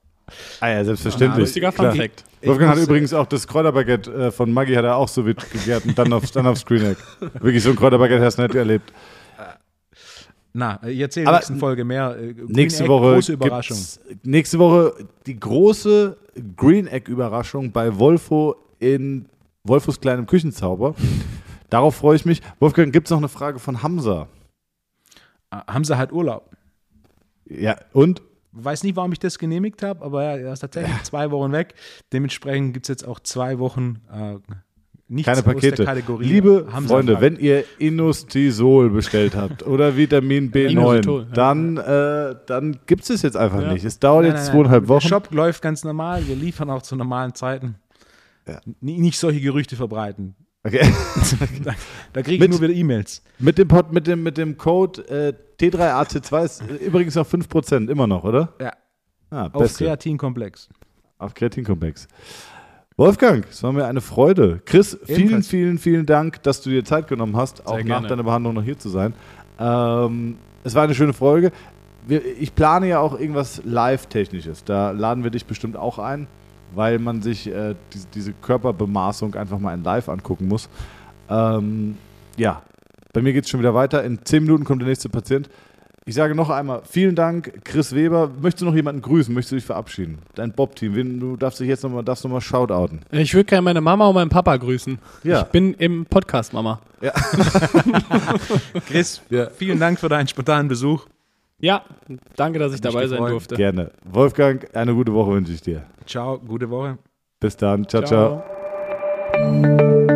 Ah ja, selbstverständlich.
Lustiger. Fun Fact.
Wolfgang hat
muss-
übrigens auch das Kräuterbaguette äh, von Maggi hat er auch so mit gegärt und dann auf, dann auf Screen Egg. Wirklich so ein Kräuterbaguette hast du nicht erlebt.
Na, ich erzähle in der nächsten Folge mehr. Äh, Green
Nächste
Egg,
Woche
Große Überraschung.
Nächste Woche die große Green Egg Überraschung bei Wolfo in Wolfos kleinem Küchenzauber. Darauf freue ich mich. Wolfgang, gibt es noch eine Frage von Hamza?
Haben sie halt Urlaub.
Ja, und?
Weiß nicht, warum ich das genehmigt habe, aber ja, er ist tatsächlich zwei Wochen weg. Dementsprechend gibt es jetzt auch zwei Wochen äh, nichts
Keine Pakete.
Kategorie.
Liebe
Hamza
Freunde,
fragt.
wenn ihr Inostisol bestellt habt oder Vitamin B9,
Inositol, ja.
dann, äh, dann gibt es es jetzt einfach
Ja.
nicht. Es dauert
Nein,
jetzt
nein,
zweieinhalb
nein.
Wochen.
Der Shop läuft ganz normal. Wir liefern auch zu normalen Zeiten.
Ja.
Nicht solche Gerüchte verbreiten.
Okay.
Da, da kriege ich
Mit-
nur wieder E-Mails.
mit, dem Pod, mit, dem, mit dem Code äh, T3AC2 ist äh, übrigens noch 5%, immer noch, oder?
Ja.
Ah,
Auf
beste.
Kreatinkomplex.
Auf Kreatinkomplex. Wolfgang, es war mir eine Freude. Chris, vielen,
Ebenfalls.
vielen, vielen Dank, dass du dir Zeit genommen hast, auch nach
gerne.
deiner Behandlung noch hier zu sein. Ähm, es war eine schöne Folge. Wir, ich plane ja auch irgendwas Live-Technisches. Da laden wir dich bestimmt auch ein, weil man sich äh, diese, diese Körperbemaßung einfach mal in Live angucken muss. Ähm, ja, bei mir geht es schon wieder weiter. In zehn Minuten kommt der nächste Patient. Ich sage noch einmal, vielen Dank, Chris Weber. Möchtest du noch jemanden grüßen? Möchtest du dich verabschieden? Dein Bob-Team, du darfst dich jetzt nochmal noch mal shoutouten.
Ich würde gerne meine Mama und meinen Papa grüßen.
Ja.
Ich bin im Podcast, Mama.
Chris,
Ja.
vielen Dank für deinen spontanen Besuch.
Ja, danke, dass ich
Hat
dabei sein
gefreut.
durfte.
Gerne. Wolfgang, eine gute Woche wünsche ich dir.
Ciao, gute Woche.
Bis dann. ciao. ciao.
Ciao.